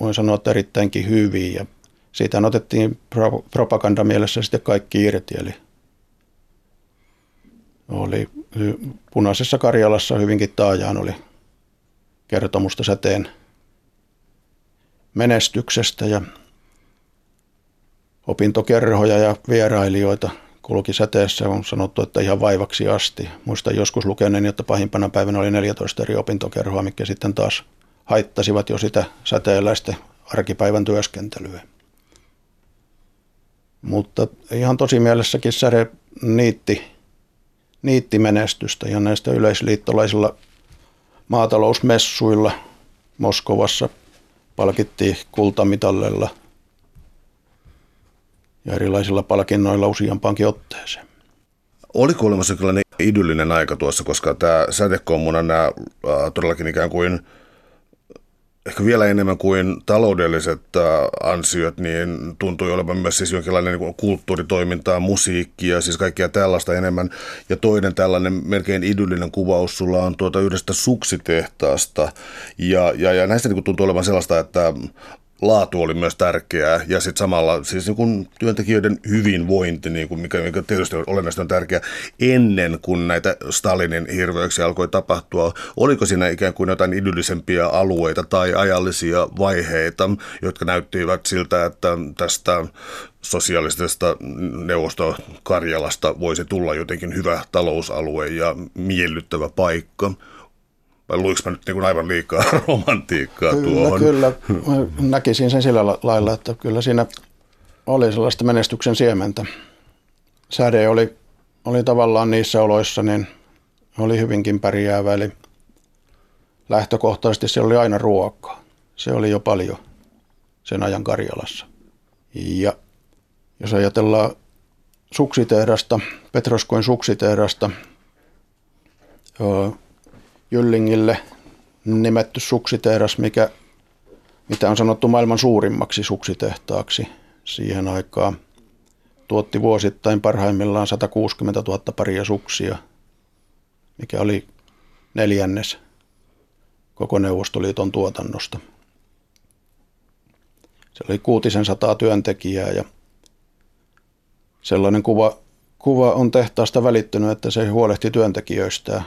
voin sanoa, että erittäinkin hyvin ja siitä otettiin propagandamielessä sitten kaikki irti, eli oli punaisessa Karjalassa hyvinkin taajaan oli kertomusta säteen menestyksestä ja opintokerhoja ja vierailijoita kulki säteessä. On sanottu, että ihan vaivaksi asti. Muistan joskus lukeneen, että pahimpana päivänä oli 14 eri opintokerhoa, mikä sitten taas haittasivat jo sitä säteeläistä arkipäivän työskentelyä. Mutta ihan tosi mielessäkin Säre niitti niitti menestystä ja näistä yleisliittolaisilla maatalousmessuilla Moskovassa palkittiin kultamitallella ja erilaisilla palkinnoilla useampaankin otteeseen. Oliko olemassa jonkinlainen idyllinen aika tuossa, koska tämä sätekommuna nämä äh, todellakin ikään kuin – ehkä vielä enemmän kuin taloudelliset äh, ansiot, niin tuntui olevan myös siis jonkinlainen niin kulttuuritoimintaa, musiikkia, siis kaikkea tällaista enemmän. Ja toinen tällainen melkein idyllinen kuvaus sulla on tuota yhdestä suksitehtaasta. Ja, ja, ja näistä niin tuntuu olevan sellaista, että laatu oli myös tärkeää ja sitten samalla siis niin kuin työntekijöiden hyvinvointi, niin kuin mikä, mikä tietysti olennaisesti on tärkeää, ennen kuin näitä Stalinin hirveyksiä alkoi tapahtua. Oliko siinä ikään kuin jotain idyllisempiä alueita tai ajallisia vaiheita, jotka näyttivät siltä, että tästä sosiaalisesta neuvostokarjalasta voisi tulla jotenkin hyvä talousalue ja miellyttävä paikka? Vai luinko mä nyt niin kuin aivan liikaa romantiikkaa kyllä, tuohon? Kyllä, näkisin sen sillä lailla, että kyllä siinä oli sellaista menestyksen siementä. Säde oli, oli tavallaan niissä oloissa, niin oli hyvinkin pärjäävä, eli lähtökohtaisesti se oli aina ruokaa. Se oli jo paljon sen ajan Karjalassa. Ja jos ajatellaan suksitehdasta, Petroskoin suksitehdasta, Jyllingille nimetty suksitehdas, mikä, mitä on sanottu maailman suurimmaksi suksitehtaaksi siihen aikaan. Tuotti vuosittain parhaimmillaan 160 000 paria suksia, mikä oli neljännes koko Neuvostoliiton tuotannosta. Se oli kuutisen sataa työntekijää ja sellainen kuva, kuva on tehtaasta välittynyt, että se huolehti työntekijöistä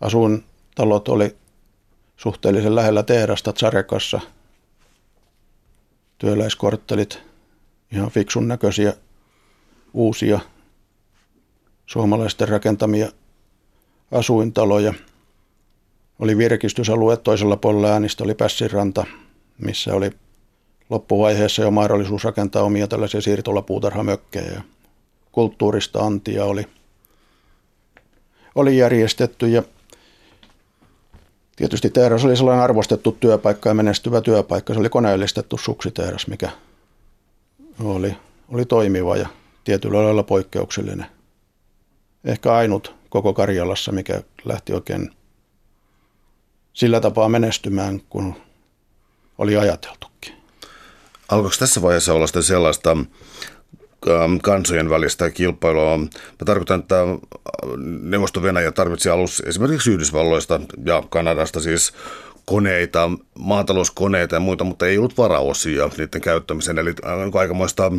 Asuintalot oli suhteellisen lähellä tehdasta Tsarekassa. Työläiskorttelit, ihan fiksun näköisiä uusia suomalaisten rakentamia asuintaloja. Oli virkistysalue toisella puolella äänistä oli Pässiranta, missä oli loppuvaiheessa jo mahdollisuus rakentaa omia tällaisia siirtolapuutarhamökkejä. Kulttuurista antia oli, oli järjestetty ja tietysti tehdas oli sellainen arvostettu työpaikka ja menestyvä työpaikka. Se oli koneellistettu suksitehdas, mikä oli, oli toimiva ja tietyllä lailla poikkeuksellinen. Ehkä ainut koko Karjalassa, mikä lähti oikein sillä tapaa menestymään, kun oli ajateltukin. Alkoiko tässä vaiheessa olla sitten sellaista kansojen välistä kilpailua? Mä tarkoitan, että äh, Neuvosto-Venäjä tarvitsi alussa esimerkiksi Yhdysvalloista ja Kanadasta siis koneita, maatalouskoneita ja muita, mutta ei ollut varaosia niiden käyttämiseen. Eli äh, aikamoista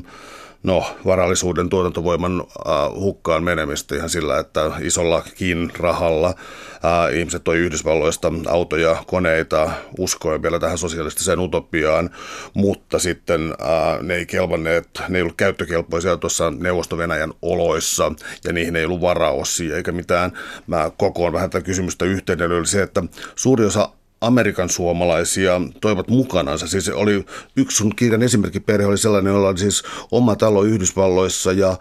no, varallisuuden tuotantovoiman äh, hukkaan menemistä ihan sillä, että isollakin rahalla äh, ihmiset toi Yhdysvalloista autoja, koneita, uskoen vielä tähän sosialistiseen utopiaan, mutta sitten äh, ne ei kelvanneet, ne ei ollut käyttökelpoisia tuossa Neuvosto-Venäjän oloissa ja niihin ei ollut varaosia eikä mitään. Mä kokoon vähän tätä kysymystä yhteen, eli oli se, että suuri osa Amerikan suomalaisia toivat mukanansa. Siis oli yksi sun kirjan perhe oli sellainen, jolla oli siis oma talo Yhdysvalloissa ja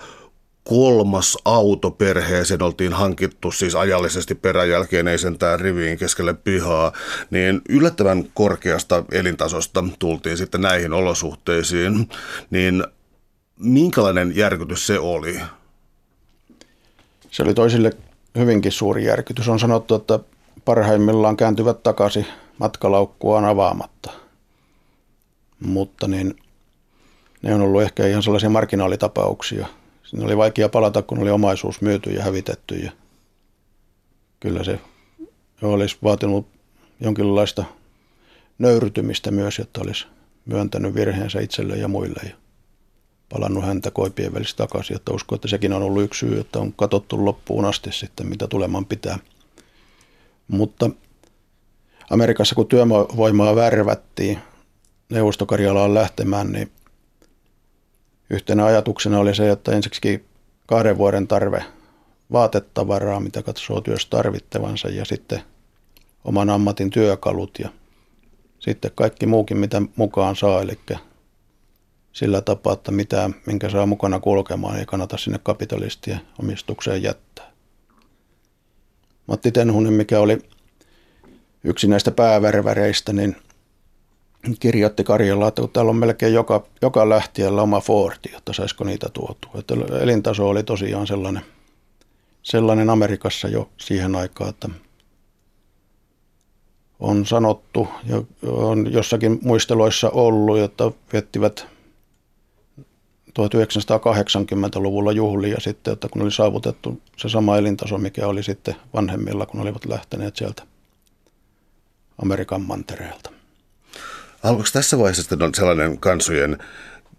kolmas auto perheeseen oltiin hankittu siis ajallisesti peräjälkeen, ei sentään riviin keskelle pihaa, niin yllättävän korkeasta elintasosta tultiin sitten näihin olosuhteisiin, niin minkälainen järkytys se oli? Se oli toisille hyvinkin suuri järkytys. On sanottu, että parhaimmillaan kääntyvät takaisin matkalaukkua avaamatta. Mutta niin, ne on ollut ehkä ihan sellaisia marginaalitapauksia. Siinä oli vaikea palata, kun oli omaisuus myyty ja hävitetty. Ja kyllä se olisi vaatinut jonkinlaista nöyrytymistä myös, jotta olisi myöntänyt virheensä itselle ja muille ja palannut häntä koipien välissä takaisin. Että uskon, että sekin on ollut yksi syy, että on katsottu loppuun asti sitten, mitä tuleman pitää – mutta Amerikassa kun työvoimaa värvättiin Neuvostokarjalaan lähtemään, niin yhtenä ajatuksena oli se, että ensiksi kahden vuoden tarve vaatetavaraa, mitä katsoo työssä tarvittavansa, ja sitten oman ammatin työkalut ja sitten kaikki muukin, mitä mukaan saa, eli sillä tapaa, että mitä, minkä saa mukana kulkemaan, ei kannata sinne kapitalistien omistukseen jättää. Matti Tenhunen, mikä oli yksi näistä päävärväreistä, niin kirjoitti Karjalla, että täällä on melkein joka, joka lähtiellä oma Fordi, että saisiko niitä tuotua. Että elintaso oli tosiaan sellainen, sellainen Amerikassa jo siihen aikaan, että on sanottu ja on jossakin muisteloissa ollut, että viettivät 1980-luvulla juhlia sitten, että kun oli saavutettu se sama elintaso, mikä oli sitten vanhemmilla, kun olivat lähteneet sieltä Amerikan mantereelta. Alkoiko tässä vaiheessa sitten sellainen kansojen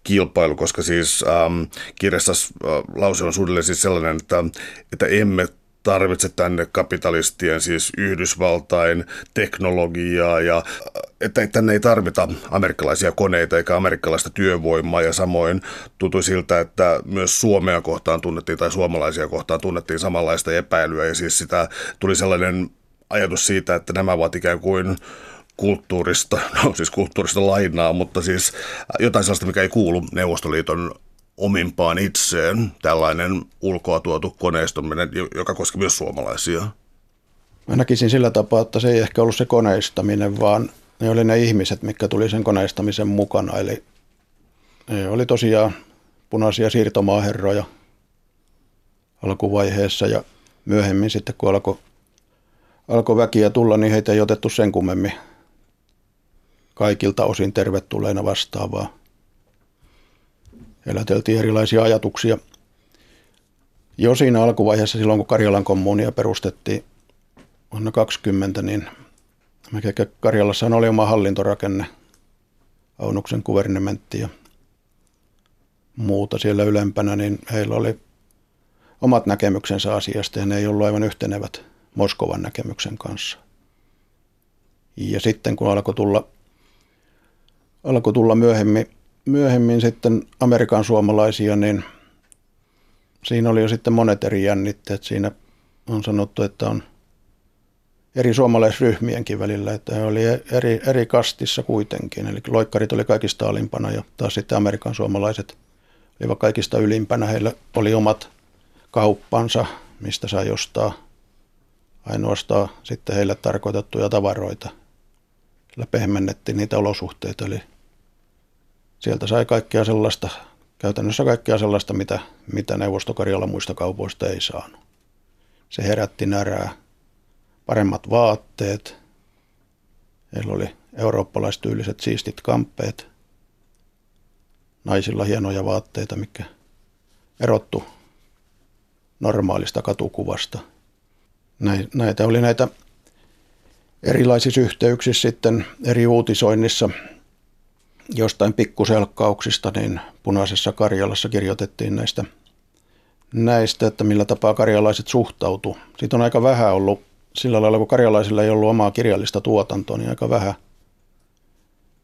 kilpailu, koska siis ähm, kirjassa äh, lause on suunnilleen siis sellainen, että, että emme tarvitse tänne kapitalistien, siis Yhdysvaltain teknologiaa ja että tänne ei tarvita amerikkalaisia koneita eikä amerikkalaista työvoimaa. Ja samoin tutui siltä, että myös Suomea kohtaan tunnettiin tai suomalaisia kohtaan tunnettiin samanlaista epäilyä. Ja siis sitä tuli sellainen ajatus siitä, että nämä ovat ikään kuin kulttuurista, no siis kulttuurista lainaa, mutta siis jotain sellaista, mikä ei kuulu Neuvostoliiton omimpaan itseen tällainen ulkoa tuotu koneistuminen, joka koski myös suomalaisia? Mä näkisin sillä tapaa, että se ei ehkä ollut se koneistaminen, vaan ne oli ne ihmiset, mitkä tuli sen koneistamisen mukana. Eli ne oli tosiaan punaisia siirtomaaherroja alkuvaiheessa ja myöhemmin sitten kun alkoi alko väkiä tulla, niin heitä ei otettu sen kummemmin kaikilta osin tervetulleena vastaavaa eläteltiin erilaisia ajatuksia. Jo siinä alkuvaiheessa, silloin kun Karjalan kommunia perustettiin vuonna 20, niin Karjalassa oli oma hallintorakenne, Aunuksen kuvernementti ja muuta siellä ylempänä, niin heillä oli omat näkemyksensä asiasta ja ne ei ollut aivan yhtenevät Moskovan näkemyksen kanssa. Ja sitten kun alkoi tulla, alkoi tulla myöhemmin, myöhemmin sitten Amerikan suomalaisia, niin siinä oli jo sitten monet eri jännitteet. Siinä on sanottu, että on eri suomalaisryhmienkin välillä, että he oli eri, eri kastissa kuitenkin. Eli loikkarit oli kaikista alimpana ja taas sitten Amerikan suomalaiset olivat kaikista ylimpänä. Heillä oli omat kauppansa, mistä sai ostaa ainoastaan sitten heille tarkoitettuja tavaroita. Sillä pehmennettiin niitä olosuhteita, eli sieltä sai kaikkea sellaista, käytännössä kaikkea sellaista, mitä, mitä Neuvostokarjalla muista kaupoista ei saanut. Se herätti närää. Paremmat vaatteet. Heillä oli eurooppalaistyyliset siistit kamppeet. Naisilla hienoja vaatteita, mikä erottu normaalista katukuvasta. Näitä oli näitä erilaisissa yhteyksissä sitten eri uutisoinnissa jostain pikkuselkkauksista, niin punaisessa Karjalassa kirjoitettiin näistä, näistä, että millä tapaa karjalaiset suhtautuu. Siitä on aika vähän ollut, sillä lailla kun karjalaisilla ei ollut omaa kirjallista tuotantoa, niin aika vähän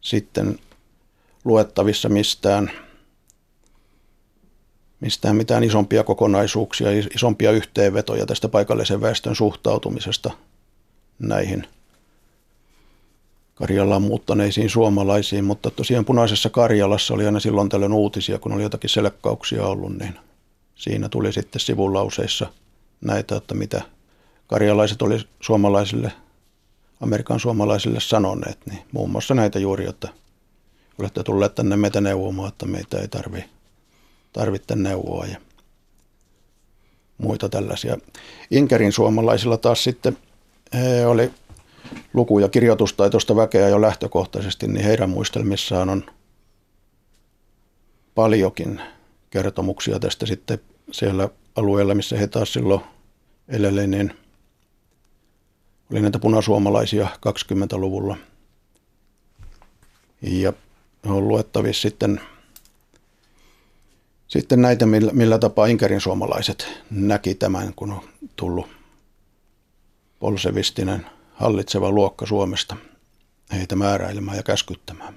sitten luettavissa mistään – mistään mitään isompia kokonaisuuksia, isompia yhteenvetoja tästä paikallisen väestön suhtautumisesta näihin Karjalaan muuttaneisiin suomalaisiin, mutta tosiaan punaisessa Karjalassa oli aina silloin tällöin uutisia, kun oli jotakin selkkauksia ollut, niin siinä tuli sitten sivulauseissa näitä, että mitä karjalaiset oli suomalaisille, Amerikan suomalaisille sanoneet, niin muun muassa näitä juuri, että olette tulleet tänne meitä neuvomaan, että meitä ei tarvitse tarvitte neuvoa ja muita tällaisia. Inkerin suomalaisilla taas sitten he oli luku- ja kirjoitustaitoista väkeä jo lähtökohtaisesti, niin heidän muistelmissaan on paljonkin kertomuksia tästä sitten siellä alueella, missä he taas silloin eleli, niin oli näitä punasuomalaisia 20-luvulla. Ja on luettavissa sitten sitten näitä, millä, millä tapaa Inkerin suomalaiset näki tämän, kun on tullut polsevistinen hallitseva luokka Suomesta heitä määräilemään ja käskyttämään.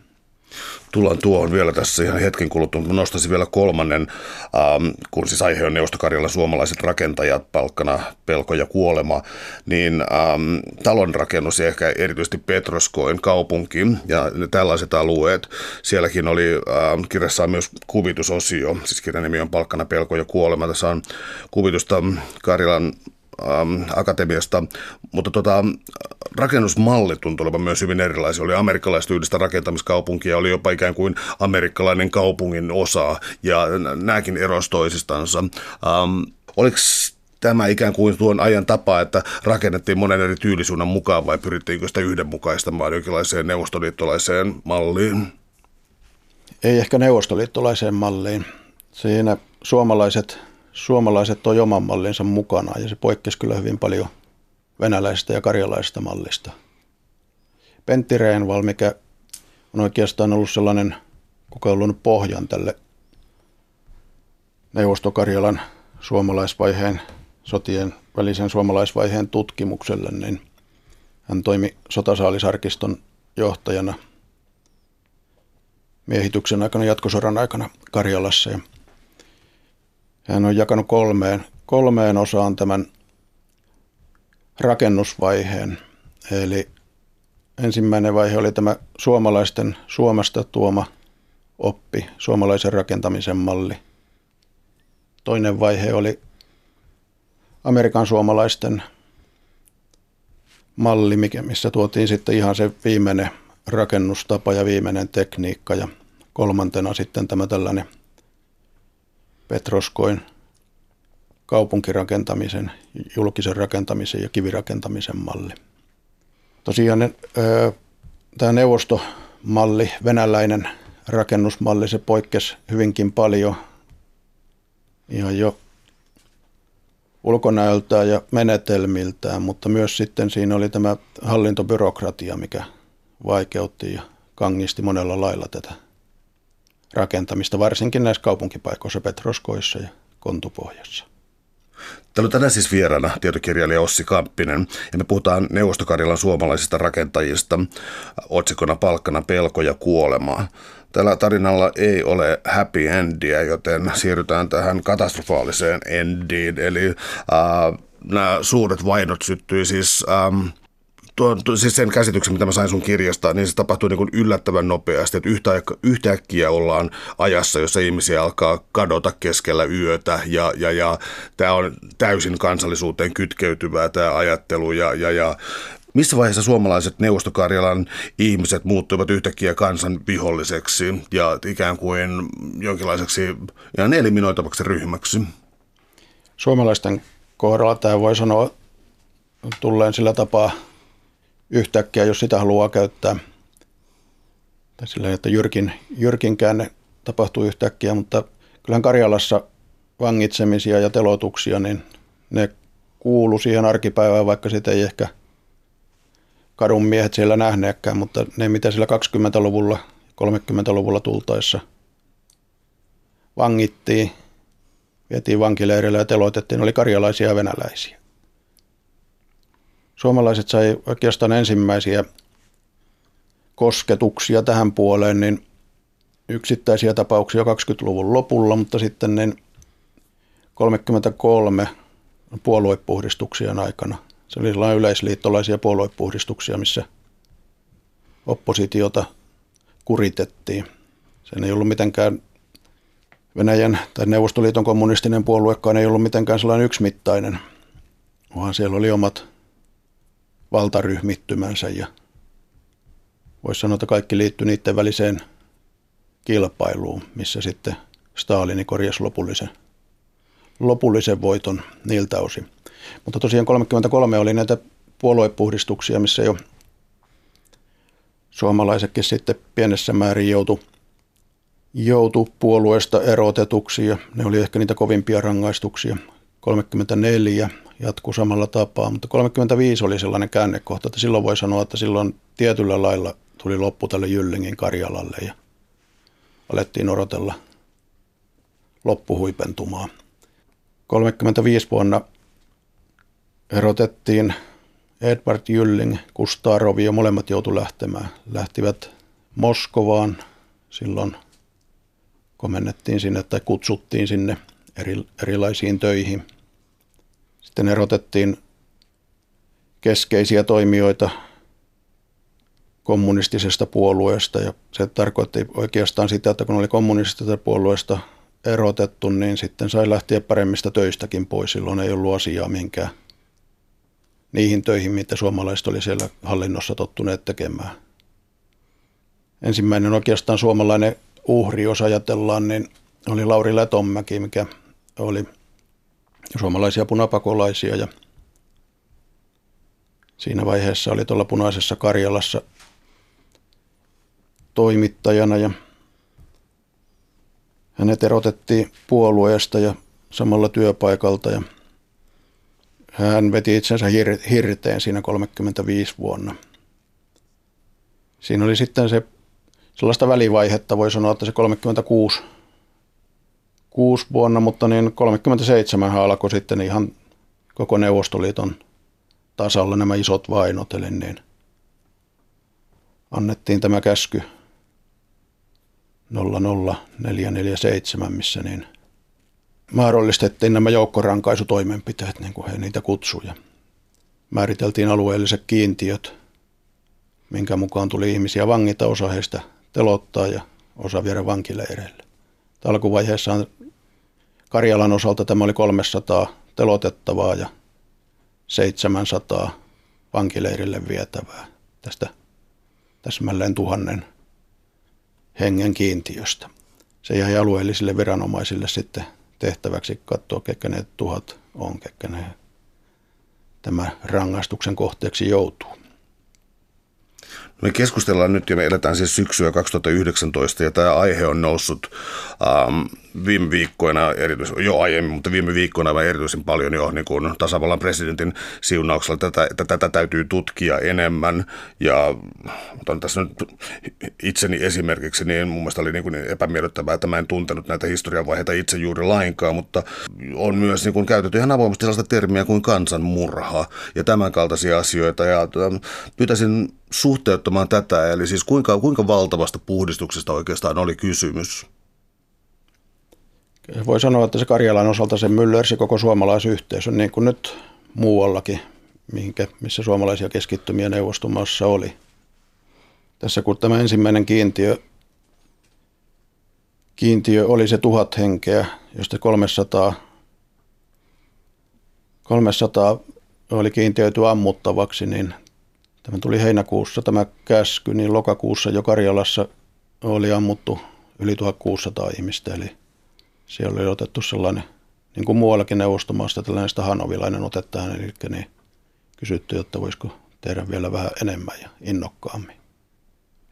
Tullaan tuohon vielä tässä ihan hetken kuluttua, mutta nostaisin vielä kolmannen, ähm, kun siis aihe on Neuvostokarjalan suomalaiset rakentajat, palkkana, pelko ja kuolema, niin ähm, talonrakennus ja ehkä erityisesti Petroskoin kaupunki ja tällaiset alueet, sielläkin oli ähm, kirjassa myös kuvitusosio, siis kirjan nimi on Palkkana, pelko ja kuolema. Tässä on kuvitusta Karjalan ähm, akatemiasta, mutta tota, rakennusmallit tuntuu olevan myös hyvin erilaisia. Oli amerikkalaistyylistä rakentamiskaupunkia, oli jopa ikään kuin amerikkalainen kaupungin osa, ja nämäkin erosi toisistansa. Ähm, oliko tämä ikään kuin tuon ajan tapa, että rakennettiin monen eri tyylisuunnan mukaan vai pyrittiinkö sitä yhdenmukaistamaan jonkinlaiseen neuvostoliittolaiseen malliin? Ei ehkä neuvostoliittolaiseen malliin. Siinä suomalaiset suomalaiset toi oman mallinsa mukana ja se poikkesi kyllä hyvin paljon venäläisestä ja karjalaisesta mallista. Pentti Reenval, mikä on oikeastaan ollut sellainen, kuka on luonut pohjan tälle Neuvostokarjalan suomalaisvaiheen, sotien välisen suomalaisvaiheen tutkimukselle, niin hän toimi sotasaalisarkiston johtajana miehityksen aikana, jatkosodan aikana Karjalassa. Ja hän on jakanut kolmeen, kolmeen osaan tämän rakennusvaiheen. Eli ensimmäinen vaihe oli tämä suomalaisten Suomesta tuoma oppi, suomalaisen rakentamisen malli. Toinen vaihe oli Amerikan suomalaisten malli, missä tuotiin sitten ihan se viimeinen rakennustapa ja viimeinen tekniikka. Ja kolmantena sitten tämä tällainen Petroskoin kaupunkirakentamisen, julkisen rakentamisen ja kivirakentamisen malli. Tosiaan tämä neuvostomalli, venäläinen rakennusmalli, se poikkesi hyvinkin paljon ihan jo ulkonäöltään ja menetelmiltään, mutta myös sitten siinä oli tämä hallintobyrokratia, mikä vaikeutti ja kangisti monella lailla tätä rakentamista, varsinkin näissä kaupunkipaikoissa Petroskoissa ja Kontupohjassa. Täällä on tänään siis vieraana tietokirjailija Ossi Kamppinen ja me puhutaan Neuvostokarjalan suomalaisista rakentajista otsikona Palkkana pelko ja kuolema. Tällä tarinalla ei ole happy endia, joten siirrytään tähän katastrofaaliseen endiin. Eli äh, nämä suuret vainot syttyi siis... Ähm, tuon, siis sen käsityksen, mitä mä sain sun kirjasta, niin se tapahtui niin kuin yllättävän nopeasti, että yhtä, yhtäkkiä ollaan ajassa, jossa ihmisiä alkaa kadota keskellä yötä ja, ja, ja tämä on täysin kansallisuuteen kytkeytyvää tämä ajattelu ja, ja, ja missä vaiheessa suomalaiset neuvostokarjalan ihmiset muuttuivat yhtäkkiä kansan viholliseksi ja ikään kuin jonkinlaiseksi ihan eliminoitavaksi ryhmäksi? Suomalaisten kohdalla tämä voi sanoa tulleen sillä tapaa yhtäkkiä, jos sitä haluaa käyttää. Tai sillä että Jyrkin, Jyrkin käänne tapahtuu yhtäkkiä, mutta kyllähän Karjalassa vangitsemisia ja telotuksia, niin ne kuulu siihen arkipäivään, vaikka sitä ei ehkä kadun miehet siellä nähneekään, mutta ne mitä sillä 20-luvulla, 30-luvulla tultaessa vangittiin, vietiin vankileirille ja teloitettiin, oli karjalaisia ja venäläisiä suomalaiset sai oikeastaan ensimmäisiä kosketuksia tähän puoleen, niin yksittäisiä tapauksia 20-luvun lopulla, mutta sitten niin 33 puoluepuhdistuksien aikana. Se oli sellainen yleisliittolaisia puoluepuhdistuksia, missä oppositiota kuritettiin. Sen ei ollut mitenkään Venäjän tai Neuvostoliiton kommunistinen puoluekaan ei ollut mitenkään sellainen yksimittainen, vaan siellä oli omat valtaryhmittymänsä ja voisi sanoa, että kaikki liittyi niiden väliseen kilpailuun, missä sitten Stalini korjasi lopullisen, lopullisen voiton niiltä osin. Mutta tosiaan 33 oli näitä puoluepuhdistuksia, missä jo suomalaisetkin sitten pienessä määrin joutu, joutu puolueesta erotetuksi ja ne oli ehkä niitä kovimpia rangaistuksia. 34 jatkuu samalla tapaa, mutta 35 oli sellainen käännekohta, että silloin voi sanoa, että silloin tietyllä lailla tuli loppu tälle Jyllingin Karjalalle ja alettiin odotella loppuhuipentumaa. 35 vuonna erotettiin Edward Jylling, Kustarov ja molemmat joutu lähtemään. Lähtivät Moskovaan, silloin komennettiin sinne tai kutsuttiin sinne eri, erilaisiin töihin – sitten erotettiin keskeisiä toimijoita kommunistisesta puolueesta ja se tarkoitti oikeastaan sitä, että kun oli kommunistisesta puolueesta erotettu, niin sitten sai lähteä paremmista töistäkin pois. Silloin ei ollut asiaa minkään niihin töihin, mitä suomalaiset oli siellä hallinnossa tottuneet tekemään. Ensimmäinen oikeastaan suomalainen uhri, jos ajatellaan, niin oli Lauri Letonmäki, mikä oli suomalaisia punapakolaisia ja siinä vaiheessa oli tuolla punaisessa Karjalassa toimittajana ja hänet erotettiin puolueesta ja samalla työpaikalta ja hän veti itsensä hir- hirteen siinä 35 vuonna. Siinä oli sitten se sellaista välivaihetta, voi sanoa, että se 36 kuusi vuonna, mutta niin 37 alkoi sitten ihan koko Neuvostoliiton tasalla nämä isot vainot, eli niin annettiin tämä käsky 00447, missä niin mahdollistettiin nämä joukkorankaisutoimenpiteet, niin kuin he niitä kutsuja. Määriteltiin alueelliset kiintiöt, minkä mukaan tuli ihmisiä vangita, osa heistä telottaa ja osa viedä vankileireille. Alkuvaiheessa Karjalan osalta tämä oli 300 telotettavaa ja 700 vankileirille vietävää tästä täsmälleen tuhannen hengen kiintiöstä. Se jäi alueellisille viranomaisille sitten tehtäväksi katsoa, ketkä ne tuhat on, ketkä ne tämä rangaistuksen kohteeksi joutuu. Me keskustellaan nyt ja me eletään siis syksyä 2019 ja tämä aihe on noussut ähm, viime viikkoina, erityisen, jo aiemmin, mutta viime viikkoina vai erityisen paljon jo niin kuin tasavallan presidentin siunauksella, tätä, tätä täytyy tutkia enemmän. Ja otan tässä nyt itseni esimerkiksi, niin mun mielestä oli niin kuin epämiellyttävää, että mä en tuntenut näitä historiavaiheita itse juuri lainkaan, mutta on myös niin kuin käytetty ihan avoimesti sellaista termiä kuin kansanmurha ja tämän kaltaisia asioita. Ja ähm, pyytäisin suhteuttamaan tätä, eli siis kuinka, kuinka valtavasta puhdistuksesta oikeastaan oli kysymys? Voi sanoa, että se Karjalan osalta se myllersi koko suomalaisyhteisö, niin kuin nyt muuallakin, mihinkä, missä suomalaisia keskittymiä neuvostomassa oli. Tässä kun tämä ensimmäinen kiintiö, kiintiö oli se tuhat henkeä, josta 300, 300 oli kiintiöity ammuttavaksi, niin tämä tuli heinäkuussa tämä käsky, niin lokakuussa jo Karjalassa oli ammuttu yli 1600 ihmistä, eli siellä oli otettu sellainen, niin kuin muuallakin neuvostomaasta, tällainen hanovilainen ote tähän, eli niin kysytty, että voisiko tehdä vielä vähän enemmän ja innokkaammin.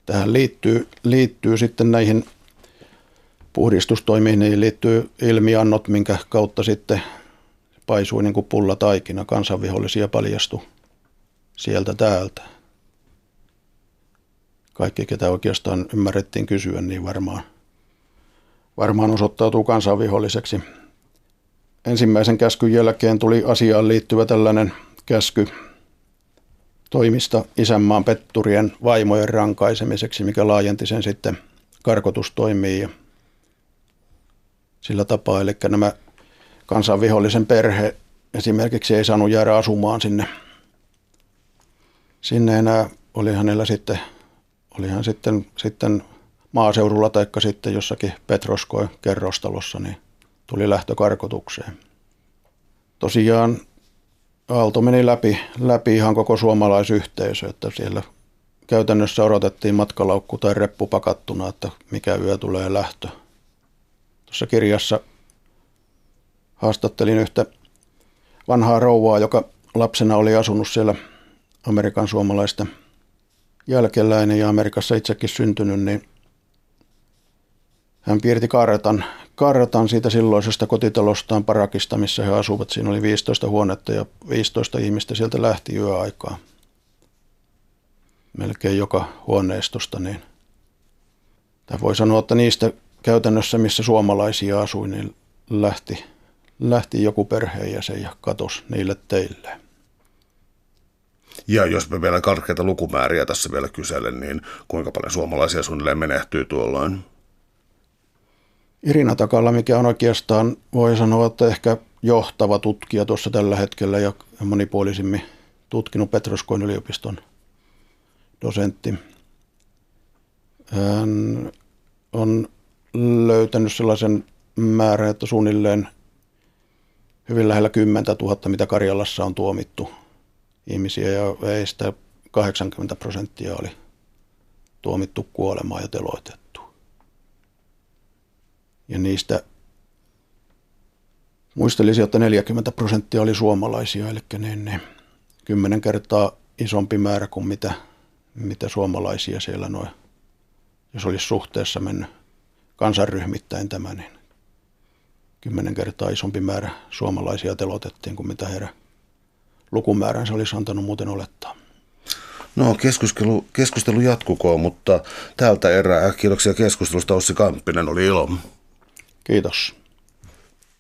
Tähän liittyy, liittyy sitten näihin puhdistustoimiin, niin liittyy ilmiannot, minkä kautta sitten paisui niin kuin pulla taikina, kansanvihollisia paljastui sieltä täältä. Kaikki, ketä oikeastaan ymmärrettiin kysyä, niin varmaan – varmaan osoittautuu kansanviholliseksi. Ensimmäisen käskyn jälkeen tuli asiaan liittyvä tällainen käsky toimista isänmaan petturien vaimojen rankaisemiseksi, mikä laajenti sen sitten karkotustoimiin ja sillä tapaa. Eli nämä kansanvihollisen perhe esimerkiksi ei saanut jäädä asumaan sinne, sinne enää. Oli hänellä sitten, oli hän sitten, sitten maaseudulla tai sitten jossakin Petroskoin kerrostalossa, niin tuli lähtökarkotukseen. Tosiaan Aalto meni läpi, läpi ihan koko suomalaisyhteisö, että siellä käytännössä odotettiin matkalaukku tai reppu pakattuna, että mikä yö tulee lähtö. Tuossa kirjassa haastattelin yhtä vanhaa rouvaa, joka lapsena oli asunut siellä Amerikan suomalaista jälkeläinen ja Amerikassa itsekin syntynyt, niin hän piirti kartan, kartan siitä silloisesta kotitalostaan parakista, missä he asuvat. Siinä oli 15 huonetta ja 15 ihmistä sieltä lähti yöaikaa. Melkein joka huoneistosta. Niin. Tai voi sanoa, että niistä käytännössä, missä suomalaisia asui, niin lähti, lähti joku perheenjäsen ja katosi niille teille. Ja jos me vielä karkeita lukumääriä tässä vielä kyselen, niin kuinka paljon suomalaisia suunnilleen menehtyy tuolloin? Irina Takalla, mikä on oikeastaan, voi sanoa, että ehkä johtava tutkija tuossa tällä hetkellä ja monipuolisimmin tutkinut Petroskoin yliopiston dosentti. Hän on löytänyt sellaisen määrän, että suunnilleen hyvin lähellä 10 000, mitä Karjalassa on tuomittu ihmisiä ja ei sitä 80 prosenttia oli tuomittu kuolemaan ja teloitettu. Ja niistä muistelisin, että 40 prosenttia oli suomalaisia, eli niin, niin kymmenen kertaa isompi määrä kuin mitä, mitä suomalaisia siellä noin, jos olisi suhteessa mennyt kansanryhmittäin tämä, niin kymmenen kertaa isompi määrä suomalaisia telotettiin kuin mitä heidän lukumääränsä olisi antanut muuten olettaa. No keskustelu, keskustelu jatkukoon, mutta tältä erää kiitoksia keskustelusta Ossi Kamppinen, oli ilo. Kiitos.